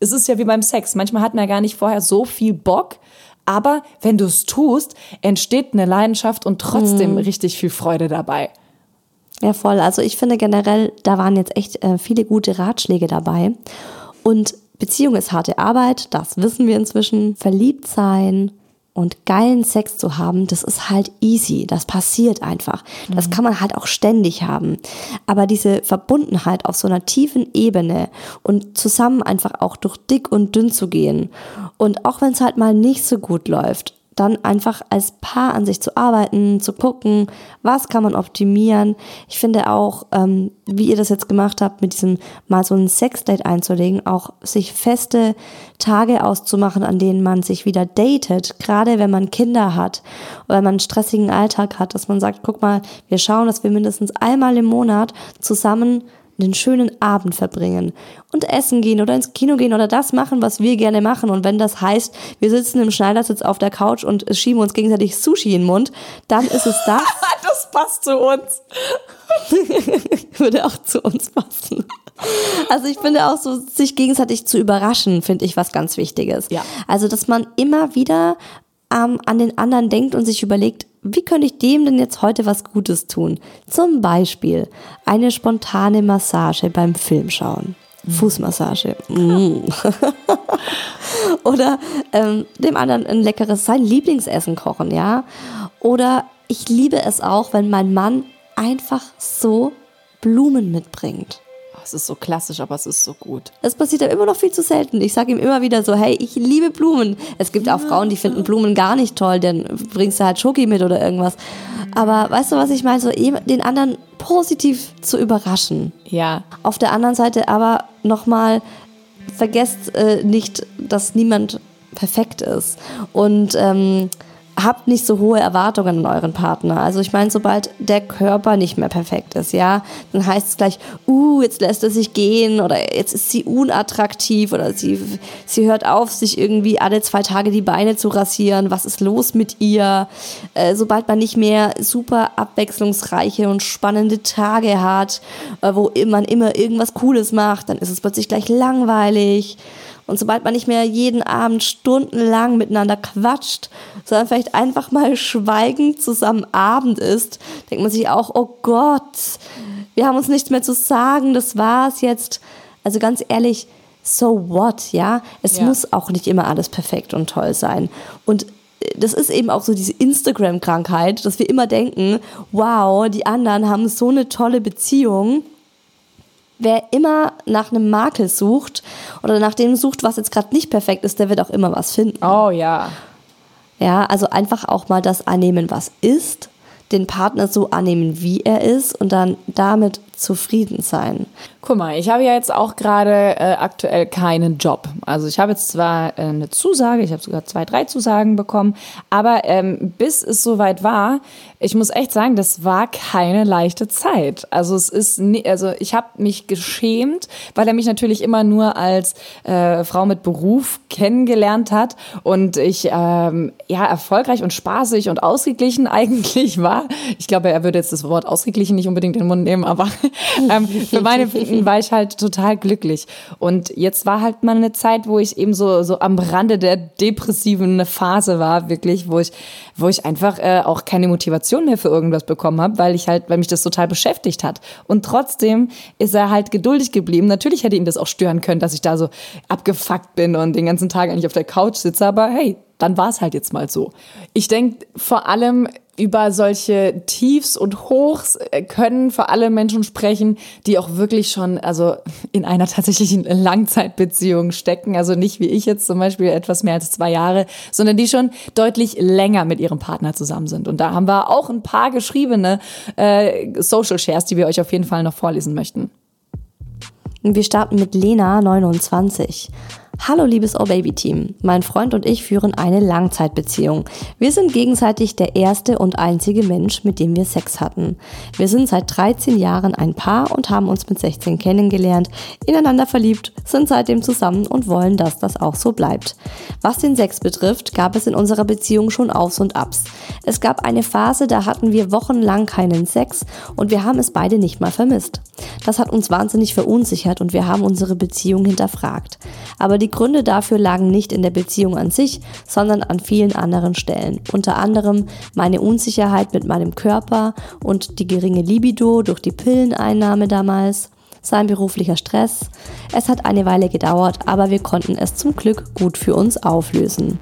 es ist ja wie beim Sex. Manchmal hat man ja gar nicht vorher so viel Bock. Aber wenn du es tust, entsteht eine Leidenschaft und trotzdem mhm. richtig viel Freude dabei. Ja, voll. Also ich finde generell, da waren jetzt echt äh, viele gute Ratschläge dabei. Und Beziehung ist harte Arbeit, das wissen wir inzwischen. Verliebt sein, und geilen Sex zu haben, das ist halt easy. Das passiert einfach. Das mhm. kann man halt auch ständig haben. Aber diese Verbundenheit auf so einer tiefen Ebene und zusammen einfach auch durch dick und dünn zu gehen. Und auch wenn es halt mal nicht so gut läuft, dann einfach als Paar an sich zu arbeiten, zu gucken, was kann man optimieren. Ich finde auch, ähm, wie ihr das jetzt gemacht habt, mit diesem mal so ein Sexdate einzulegen, auch sich feste Tage auszumachen, an denen man sich wieder datet, gerade wenn man Kinder hat oder wenn man einen stressigen Alltag hat, dass man sagt, guck mal, wir schauen, dass wir mindestens einmal im Monat zusammen einen schönen Abend verbringen und essen gehen oder ins Kino gehen oder das machen, was wir gerne machen. Und wenn das heißt, wir sitzen im Schneidersitz auf der Couch und schieben uns gegenseitig Sushi in den Mund, dann ist es das. das passt zu uns. Würde auch zu uns passen. Also ich finde auch so, sich gegenseitig zu überraschen, finde ich was ganz Wichtiges. Ja. Also, dass man immer wieder ähm, an den anderen denkt und sich überlegt, wie könnte ich dem denn jetzt heute was Gutes tun? Zum Beispiel eine spontane Massage beim Filmschauen. Fußmassage. Mm. Oder ähm, dem anderen ein leckeres, sein Lieblingsessen kochen, ja. Oder ich liebe es auch, wenn mein Mann einfach so Blumen mitbringt es ist so klassisch, aber es ist so gut. Es passiert ja immer noch viel zu selten. Ich sage ihm immer wieder so, hey, ich liebe Blumen. Es gibt auch Frauen, die finden Blumen gar nicht toll, dann bringst du halt Schoki mit oder irgendwas. Aber weißt du, was ich meine? So den anderen positiv zu überraschen. Ja. Auf der anderen Seite aber nochmal, vergesst äh, nicht, dass niemand perfekt ist. Und ähm, habt nicht so hohe Erwartungen an euren Partner. Also ich meine, sobald der Körper nicht mehr perfekt ist, ja, dann heißt es gleich, uh, jetzt lässt er sich gehen oder jetzt ist sie unattraktiv oder sie, sie hört auf, sich irgendwie alle zwei Tage die Beine zu rasieren. Was ist los mit ihr? Äh, sobald man nicht mehr super abwechslungsreiche und spannende Tage hat, äh, wo man immer irgendwas Cooles macht, dann ist es plötzlich gleich langweilig. Und sobald man nicht mehr jeden Abend stundenlang miteinander quatscht, sondern vielleicht einfach mal schweigend zusammen Abend ist, denkt man sich auch, oh Gott, wir haben uns nichts mehr zu sagen, das war's jetzt. Also ganz ehrlich, so what, ja? Es ja. muss auch nicht immer alles perfekt und toll sein. Und äh, das ist eben auch so diese Instagram-Krankheit, dass wir immer denken, wow, die anderen haben so eine tolle Beziehung wer immer nach einem Makel sucht oder nach dem sucht, was jetzt gerade nicht perfekt ist, der wird auch immer was finden. Oh ja. Ja, also einfach auch mal das annehmen, was ist, den Partner so annehmen, wie er ist und dann damit zufrieden sein. Guck mal, ich habe ja jetzt auch gerade äh, aktuell keinen Job. Also ich habe jetzt zwar äh, eine Zusage, ich habe sogar zwei, drei Zusagen bekommen, aber ähm, bis es soweit war, ich muss echt sagen, das war keine leichte Zeit. Also es ist, nie, also ich habe mich geschämt, weil er mich natürlich immer nur als äh, Frau mit Beruf kennengelernt hat und ich ähm, ja erfolgreich und spaßig und ausgeglichen eigentlich war. Ich glaube, er würde jetzt das Wort ausgeglichen nicht unbedingt in den Mund nehmen, aber ähm, für meine Finden war ich halt total glücklich. Und jetzt war halt mal eine Zeit, wo ich eben so, so am Rande der depressiven Phase war, wirklich, wo ich, wo ich einfach äh, auch keine Motivation mehr für irgendwas bekommen habe, weil ich halt, weil mich das total beschäftigt hat. Und trotzdem ist er halt geduldig geblieben. Natürlich hätte ihm das auch stören können, dass ich da so abgefuckt bin und den ganzen Tag eigentlich auf der Couch sitze, aber hey, dann war es halt jetzt mal so. Ich denke vor allem über solche Tiefs und Hochs äh, können vor allem Menschen sprechen, die auch wirklich schon also in einer tatsächlichen Langzeitbeziehung stecken. Also nicht wie ich jetzt zum Beispiel etwas mehr als zwei Jahre, sondern die schon deutlich länger mit ihrem Partner zusammen sind. Und da haben wir auch ein paar geschriebene äh, Social Shares, die wir euch auf jeden Fall noch vorlesen möchten. Wir starten mit Lena 29. Hallo liebes Oh Baby Team. Mein Freund und ich führen eine Langzeitbeziehung. Wir sind gegenseitig der erste und einzige Mensch, mit dem wir Sex hatten. Wir sind seit 13 Jahren ein Paar und haben uns mit 16 kennengelernt, ineinander verliebt, sind seitdem zusammen und wollen, dass das auch so bleibt. Was den Sex betrifft, gab es in unserer Beziehung schon Aufs und Abs. Es gab eine Phase, da hatten wir wochenlang keinen Sex und wir haben es beide nicht mal vermisst. Das hat uns wahnsinnig verunsichert und wir haben unsere Beziehung hinterfragt. Aber die Gründe dafür lagen nicht in der Beziehung an sich, sondern an vielen anderen Stellen. Unter anderem meine Unsicherheit mit meinem Körper und die geringe Libido durch die Pilleneinnahme damals sein beruflicher Stress. Es hat eine Weile gedauert, aber wir konnten es zum Glück gut für uns auflösen.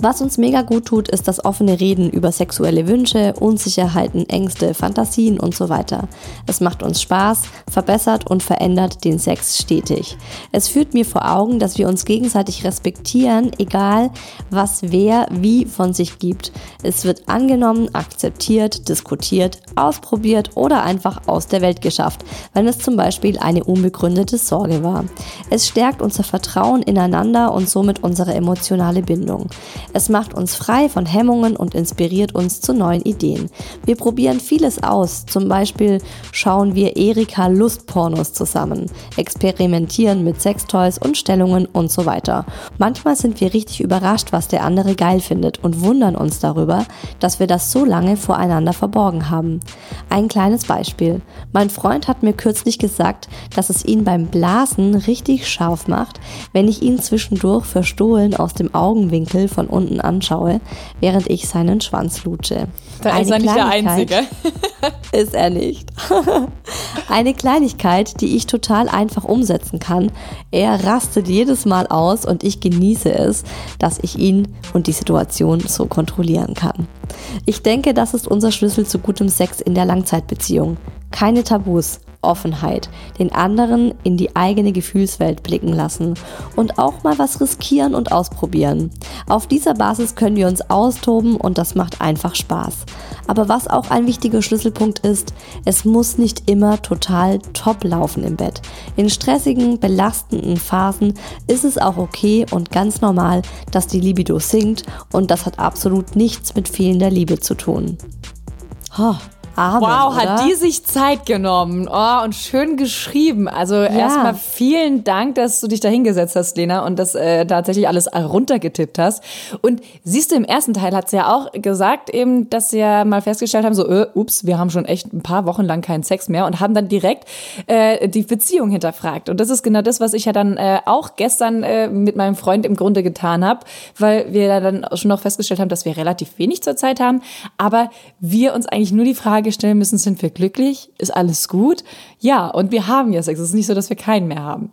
Was uns mega gut tut, ist das offene Reden über sexuelle Wünsche, Unsicherheiten, Ängste, Fantasien und so weiter. Es macht uns Spaß, verbessert und verändert den Sex stetig. Es führt mir vor Augen, dass wir uns gegenseitig respektieren, egal was wer wie von sich gibt. Es wird angenommen, akzeptiert, diskutiert, ausprobiert oder einfach aus der Welt geschafft, wenn es zum Beispiel eine unbegründete Sorge war. Es stärkt unser Vertrauen ineinander und somit unsere emotionale Bindung. Es macht uns frei von Hemmungen und inspiriert uns zu neuen Ideen. Wir probieren vieles aus, zum Beispiel schauen wir Erika Lustpornos zusammen, experimentieren mit Sextoys und Stellungen und so weiter. Manchmal sind wir richtig überrascht, was der andere geil findet und wundern uns darüber, dass wir das so lange voreinander verborgen haben. Ein kleines Beispiel. Mein Freund hat mir kürzlich gesagt, dass es ihn beim Blasen richtig scharf macht, wenn ich ihn zwischendurch verstohlen aus dem Augenwinkel von unten anschaue, während ich seinen Schwanz lutsche. Da ist er nicht der Einzige. ist er nicht. Eine Kleinigkeit, die ich total einfach umsetzen kann. Er rastet jedes Mal aus und ich genieße es, dass ich ihn und die Situation so kontrollieren kann. Ich denke, das ist unser Schlüssel zu gutem Sex in der Langzeitbeziehung. Keine Tabus, Offenheit, den anderen in die eigene Gefühlswelt blicken lassen und auch mal was riskieren und ausprobieren. Auf dieser Basis können wir uns austoben und das macht einfach Spaß. Aber was auch ein wichtiger Schlüsselpunkt ist, es muss nicht immer total top laufen im Bett. In stressigen, belastenden Phasen ist es auch okay und ganz normal, dass die Libido sinkt und das hat absolut nichts mit fehlender Liebe zu tun. Oh, Amen, wow, oder? hat die sich Zeit genommen. Oh, und schön geschrieben. Also ja. erstmal vielen Dank, dass du dich da hingesetzt hast, Lena, und das äh, tatsächlich alles runtergetippt hast. Und siehst du, im ersten Teil hat sie ja auch gesagt, eben, dass sie ja mal festgestellt haben, so, äh, ups, wir haben schon echt ein paar Wochen lang keinen Sex mehr und haben dann direkt äh, die Beziehung hinterfragt. Und das ist genau das, was ich ja dann äh, auch gestern äh, mit meinem Freund im Grunde getan habe, weil wir dann schon noch festgestellt haben, dass wir relativ wenig zur Zeit haben, aber wir uns eigentlich nur die Frage stellen müssen, sind wir glücklich? Ist alles gut? Ja, und wir haben ja Sex. Es ist nicht so, dass wir keinen mehr haben.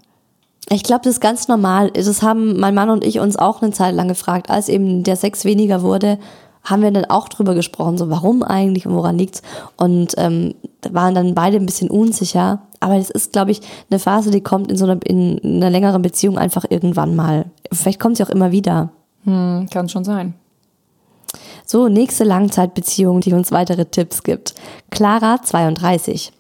Ich glaube, das ist ganz normal. Das haben mein Mann und ich uns auch eine Zeit lang gefragt, als eben der Sex weniger wurde, haben wir dann auch drüber gesprochen, so warum eigentlich und woran liegt's? Und ähm, waren dann beide ein bisschen unsicher. Aber das ist, glaube ich, eine Phase, die kommt in so einer, in einer längeren Beziehung einfach irgendwann mal. Vielleicht kommt sie auch immer wieder. Hm, kann schon sein. So, nächste Langzeitbeziehung, die uns weitere Tipps gibt. Clara, 32.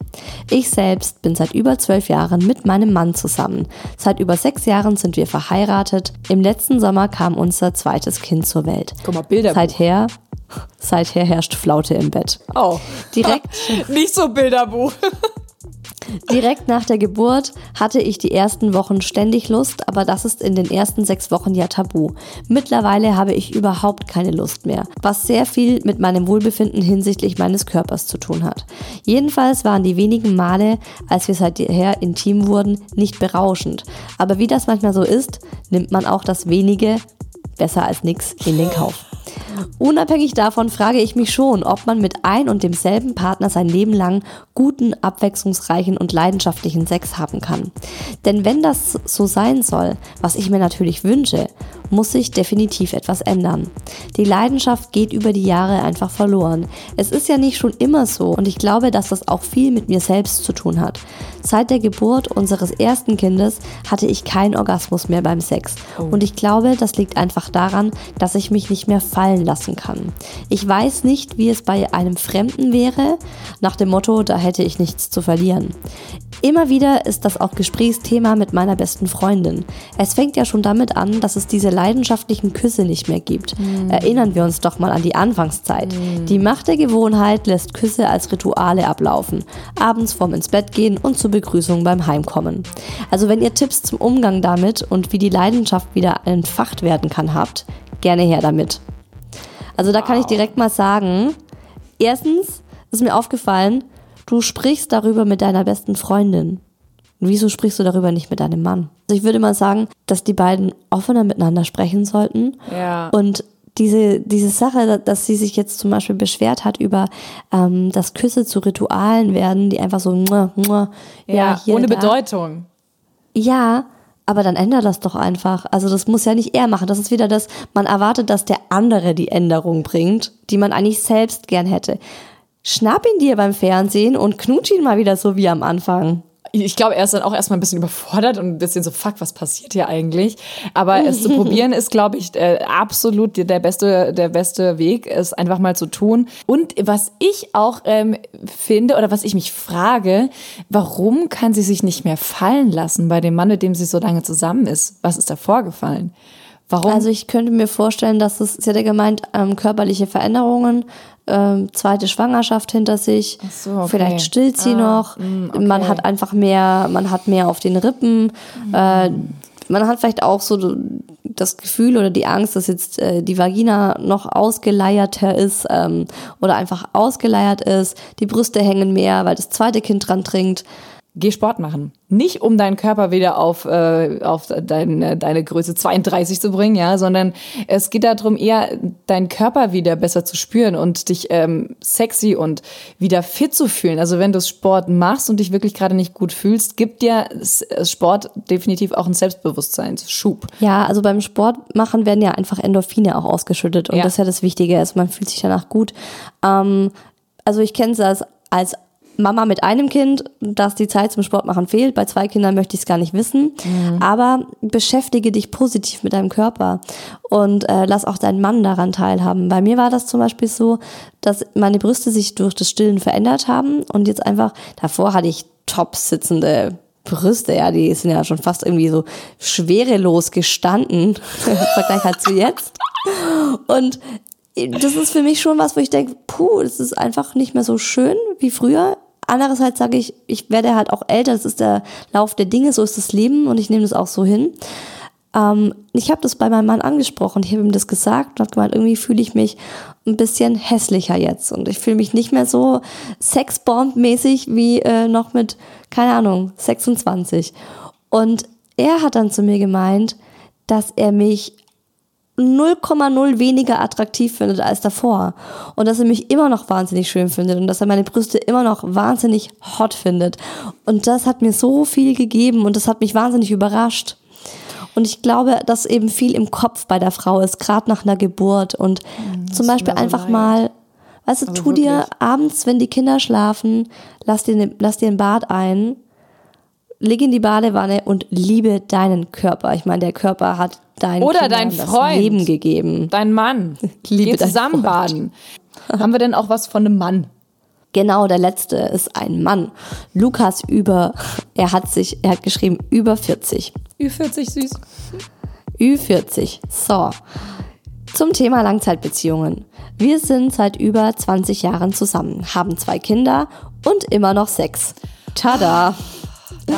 Ich selbst bin seit über zwölf Jahren mit meinem Mann zusammen. Seit über sechs Jahren sind wir verheiratet. Im letzten Sommer kam unser zweites Kind zur Welt. Guck mal, Bilder. Seither, seither herrscht Flaute im Bett. Oh. Direkt. Nicht so Bilderbuch. Direkt nach der Geburt hatte ich die ersten Wochen ständig Lust, aber das ist in den ersten sechs Wochen ja tabu. Mittlerweile habe ich überhaupt keine Lust mehr, was sehr viel mit meinem Wohlbefinden hinsichtlich meines Körpers zu tun hat. Jedenfalls waren die wenigen Male, als wir seither intim wurden, nicht berauschend. Aber wie das manchmal so ist, nimmt man auch das wenige, besser als nix, in den Kauf. Unabhängig davon frage ich mich schon, ob man mit ein und demselben Partner sein Leben lang guten, abwechslungsreichen und leidenschaftlichen Sex haben kann. Denn wenn das so sein soll, was ich mir natürlich wünsche, muss sich definitiv etwas ändern. Die Leidenschaft geht über die Jahre einfach verloren. Es ist ja nicht schon immer so und ich glaube, dass das auch viel mit mir selbst zu tun hat. Seit der Geburt unseres ersten Kindes hatte ich keinen Orgasmus mehr beim Sex und ich glaube, das liegt einfach daran, dass ich mich nicht mehr fallen lassen kann. Ich weiß nicht, wie es bei einem Fremden wäre, nach dem Motto, da hätte ich nichts zu verlieren. Immer wieder ist das auch Gesprächsthema mit meiner besten Freundin. Es fängt ja schon damit an, dass es diese leidenschaftlichen Küsse nicht mehr gibt. Mhm. Erinnern wir uns doch mal an die Anfangszeit. Mhm. Die Macht der Gewohnheit lässt Küsse als Rituale ablaufen. Abends vorm ins Bett gehen und zur Begrüßung beim Heimkommen. Also wenn ihr Tipps zum Umgang damit und wie die Leidenschaft wieder entfacht werden kann habt, gerne her damit. Also da kann ich direkt mal sagen, erstens ist mir aufgefallen, du sprichst darüber mit deiner besten Freundin. Wieso sprichst du darüber nicht mit deinem Mann? Also ich würde mal sagen, dass die beiden offener miteinander sprechen sollten. Ja. Und diese, diese Sache, dass sie sich jetzt zum Beispiel beschwert hat über, ähm, dass Küsse zu Ritualen werden, die einfach so, muah, muah, Ja, ja, hier, ohne da. Bedeutung. Ja, aber dann ändert das doch einfach. Also das muss ja nicht er machen. Das ist wieder das, man erwartet, dass der andere die Änderung bringt, die man eigentlich selbst gern hätte. Schnapp ihn dir beim Fernsehen und knutsch ihn mal wieder so wie am Anfang. Ich glaube, er ist dann auch erstmal ein bisschen überfordert und ein bisschen so, fuck, was passiert hier eigentlich? Aber es zu probieren ist, glaube ich, äh, absolut der beste, der beste Weg, es einfach mal zu tun. Und was ich auch ähm, finde oder was ich mich frage, warum kann sie sich nicht mehr fallen lassen bei dem Mann, mit dem sie so lange zusammen ist? Was ist da vorgefallen? Warum? Also ich könnte mir vorstellen, dass es, sie hat ja gemeint, ähm, körperliche Veränderungen, ähm, zweite Schwangerschaft hinter sich, so, okay. vielleicht stillt sie Ah, noch, mm, man okay. hat einfach mehr, man hat mehr auf den Rippen, äh, man hat vielleicht auch so das Gefühl oder die Angst, dass jetzt äh, die Vagina noch ausgeleierter ist ähm, oder einfach ausgeleiert ist, die Brüste hängen mehr, weil das zweite Kind dran trinkt. Geh Sport machen. Nicht um deinen Körper wieder auf, äh, auf deine, deine Größe 32 zu bringen, ja, sondern es geht darum, eher deinen Körper wieder besser zu spüren und dich ähm, sexy und wieder fit zu fühlen. Also wenn du Sport machst und dich wirklich gerade nicht gut fühlst, gibt dir S- Sport definitiv auch einen Selbstbewusstseinsschub. Ja, also beim Sport machen werden ja einfach Endorphine auch ausgeschüttet und Ja. das ist ja das Wichtige, also man fühlt sich danach gut. Ähm, also ich kenne es als, als Mama mit einem Kind, dass die Zeit zum Sport machen fehlt. Bei zwei Kindern möchte ich es gar nicht wissen. Aber beschäftige dich positiv mit deinem Körper und äh, lass auch deinen Mann daran teilhaben. Bei mir war das zum Beispiel so, dass meine Brüste sich durch das Stillen verändert haben und jetzt einfach, davor hatte ich top sitzende Brüste, ja, die sind ja schon fast irgendwie so schwerelos gestanden im Vergleich halt zu jetzt. Und das ist für mich schon was, wo ich denke, puh, das ist einfach nicht mehr so schön wie früher. Andererseits sage ich, ich werde halt auch älter, das ist der Lauf der Dinge, so ist das Leben und ich nehme das auch so hin. Ähm, ich habe das bei meinem Mann angesprochen, ich habe ihm das gesagt und habe gemeint, irgendwie fühle ich mich ein bisschen hässlicher jetzt und ich fühle mich nicht mehr so sexbomb-mäßig wie äh, noch mit, keine Ahnung, 26. Und er hat dann zu mir gemeint, dass er mich 0,0 weniger attraktiv findet als davor. Und dass er mich immer noch wahnsinnig schön findet und dass er meine Brüste immer noch wahnsinnig hot findet. Und das hat mir so viel gegeben und das hat mich wahnsinnig überrascht. Und ich glaube, dass eben viel im Kopf bei der Frau ist, gerade nach einer Geburt. Und zum Beispiel einfach leid. mal, weißt du, Aber tu dir wirklich. abends, wenn die Kinder schlafen, lass dir, ne, lass dir ein Bad ein, leg in die Badewanne und liebe deinen Körper. Ich meine, der Körper hat dein Oder Kindern dein das Freund. Leben gegeben. Dein Mann. Liebe Geh zusammen baden. Haben wir denn auch was von einem Mann? Genau, der letzte ist ein Mann. Lukas über, er hat sich, er hat geschrieben über 40. Ü40 süß. Ü40. So. Zum Thema Langzeitbeziehungen. Wir sind seit über 20 Jahren zusammen, haben zwei Kinder und immer noch Sex. Tada!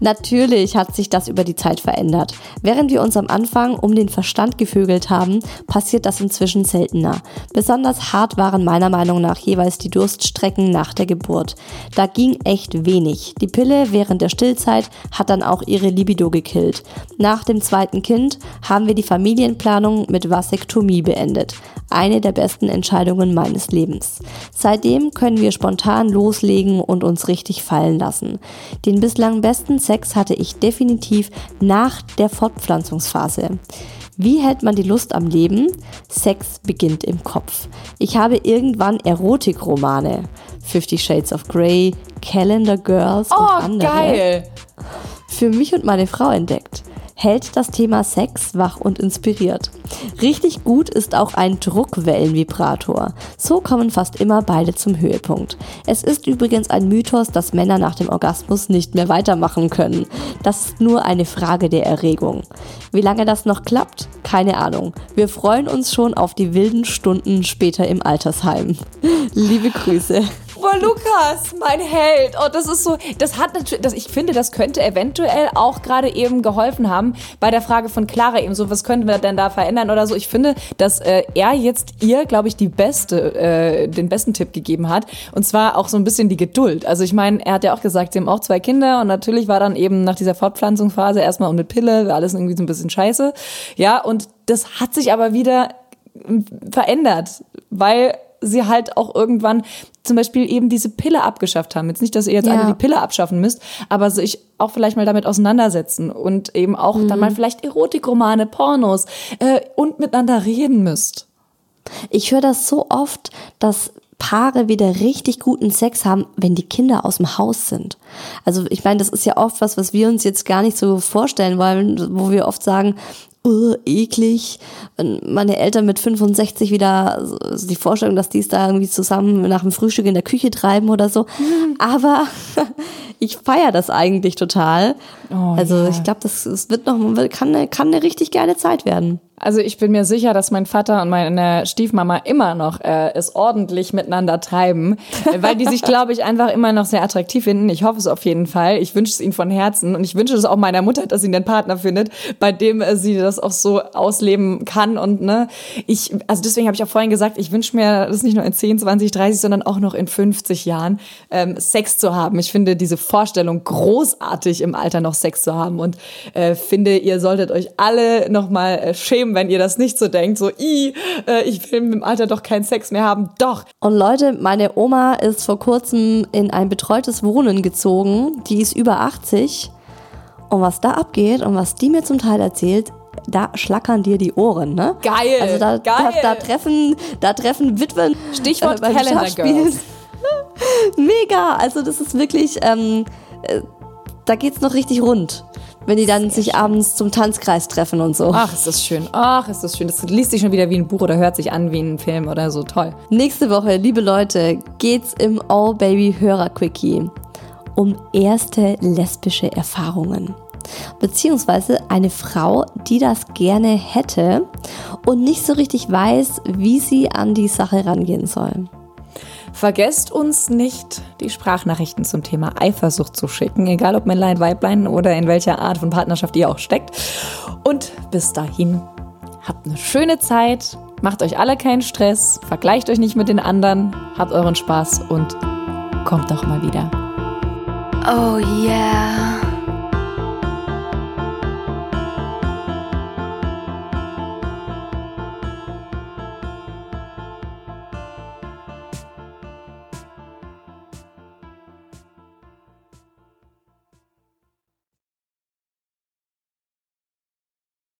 Natürlich hat sich das über die Zeit verändert. Während wir uns am Anfang um den Verstand gevögelt haben, passiert das inzwischen seltener. Besonders hart waren meiner Meinung nach jeweils die Durststrecken nach der Geburt. Da ging echt wenig. Die Pille während der Stillzeit hat dann auch ihre Libido gekillt. Nach dem zweiten Kind haben wir die Familienplanung mit Vasektomie beendet. Eine der besten Entscheidungen meines Lebens. Seitdem können wir spontan loslegen und uns richtig fallen lassen. Den bislang besten Sex hatte ich definitiv nach der Fortpflanzungsphase. Wie hält man die Lust am Leben? Sex beginnt im Kopf. Ich habe irgendwann Erotikromane. Fifty Shades of Grey, Calendar Girls oh, und andere geil! für mich und meine Frau entdeckt. Hält das Thema Sex wach und inspiriert. Richtig gut ist auch ein Druckwellenvibrator. So kommen fast immer beide zum Höhepunkt. Es ist übrigens ein Mythos, dass Männer nach dem Orgasmus nicht mehr weitermachen können. Das ist nur eine Frage der Erregung. Wie lange das noch klappt? Keine Ahnung. Wir freuen uns schon auf die wilden Stunden später im Altersheim. Liebe Grüße. Boah, Lukas, mein Held. Oh, das ist so, das hat natürlich, das, ich finde, das könnte eventuell auch gerade eben geholfen haben bei der Frage von Clara eben so, was könnten wir denn da verändern oder so. Ich finde, dass äh, er jetzt ihr, glaube ich, die beste, äh, den besten Tipp gegeben hat. Und zwar auch so ein bisschen die Geduld. Also ich meine, er hat ja auch gesagt, sie haben auch zwei Kinder und natürlich war dann eben nach dieser Fortpflanzungsphase erstmal und mit Pille, alles irgendwie so ein bisschen scheiße. Ja, und das hat sich aber wieder verändert, weil sie halt auch irgendwann zum Beispiel eben diese Pille abgeschafft haben. Jetzt nicht, dass ihr jetzt Ja. alle die Pille abschaffen müsst, aber sich auch vielleicht mal damit auseinandersetzen und eben auch dann mal vielleicht Erotikromane, Pornos äh, und miteinander reden müsst. Ich höre das so oft, dass Paare wieder richtig guten Sex haben, wenn die Kinder aus dem Haus sind. Also ich meine, das ist ja oft was, was wir uns jetzt gar nicht so vorstellen wollen, wo wir oft sagen, "Uh, eklig, wenn meine Eltern mit 65 wieder so die Vorstellung, dass die es da irgendwie zusammen nach dem Frühstück in der Küche treiben oder so. Aber ich feiere das eigentlich total. also ich glaube, das, das wird noch, kann eine, kann eine richtig geile Zeit werden. Also ich bin mir sicher, dass mein Vater und meine Stiefmama immer noch äh, es ordentlich miteinander treiben, äh, weil die sich, glaube ich, einfach immer noch sehr attraktiv finden. Ich hoffe es auf jeden Fall. Ich wünsche es ihnen von Herzen und ich wünsche es auch meiner Mutter, dass sie einen Partner findet, bei dem äh, sie das auch so ausleben kann. Und ne, ich, also deswegen habe ich auch vorhin gesagt, ich wünsche mir das nicht nur in 10, 20, 30, sondern auch noch in 50 Jahren ähm, Sex zu haben. Ich finde diese Vorstellung großartig, im Alter noch Sex zu haben und äh, finde, ihr solltet euch alle noch mal äh, schämen, wenn ihr das nicht so denkt, so, i, äh, ich will im Alter doch keinen Sex mehr haben. Doch, Und Leute, meine Oma ist vor kurzem in ein betreutes Wohnen gezogen. Die ist über 80. Und was da abgeht und was die mir zum Teil erzählt, da schlackern dir die Ohren, ne? Geil, Also da, geil. Da, da treffen, da treffen Witwen. Stichwort beim Calendar. Girls. Mega! Also das ist wirklich, ähm, äh, da geht's noch richtig rund. Wenn die dann sich abends zum Tanzkreis treffen und so. ach, ist das schön. Ach, ist das schön. Das liest sich schon wieder wie ein Buch oder hört sich an wie ein Film oder so. Toll. Nächste Woche, liebe Leute, geht's im All Baby Hörer Quickie um erste lesbische Erfahrungen. Beziehungsweise eine Frau, die das gerne hätte und nicht so richtig weiß, wie sie an die Sache rangehen soll. Vergesst uns nicht, die Sprachnachrichten zum Thema Eifersucht zu schicken, egal ob Männlein, Weiblein oder in welcher Art von Partnerschaft ihr auch steckt. Und bis dahin, habt eine schöne Zeit, macht euch alle keinen Stress, vergleicht euch nicht mit den anderen, habt euren Spaß und kommt doch mal wieder. Oh yeah.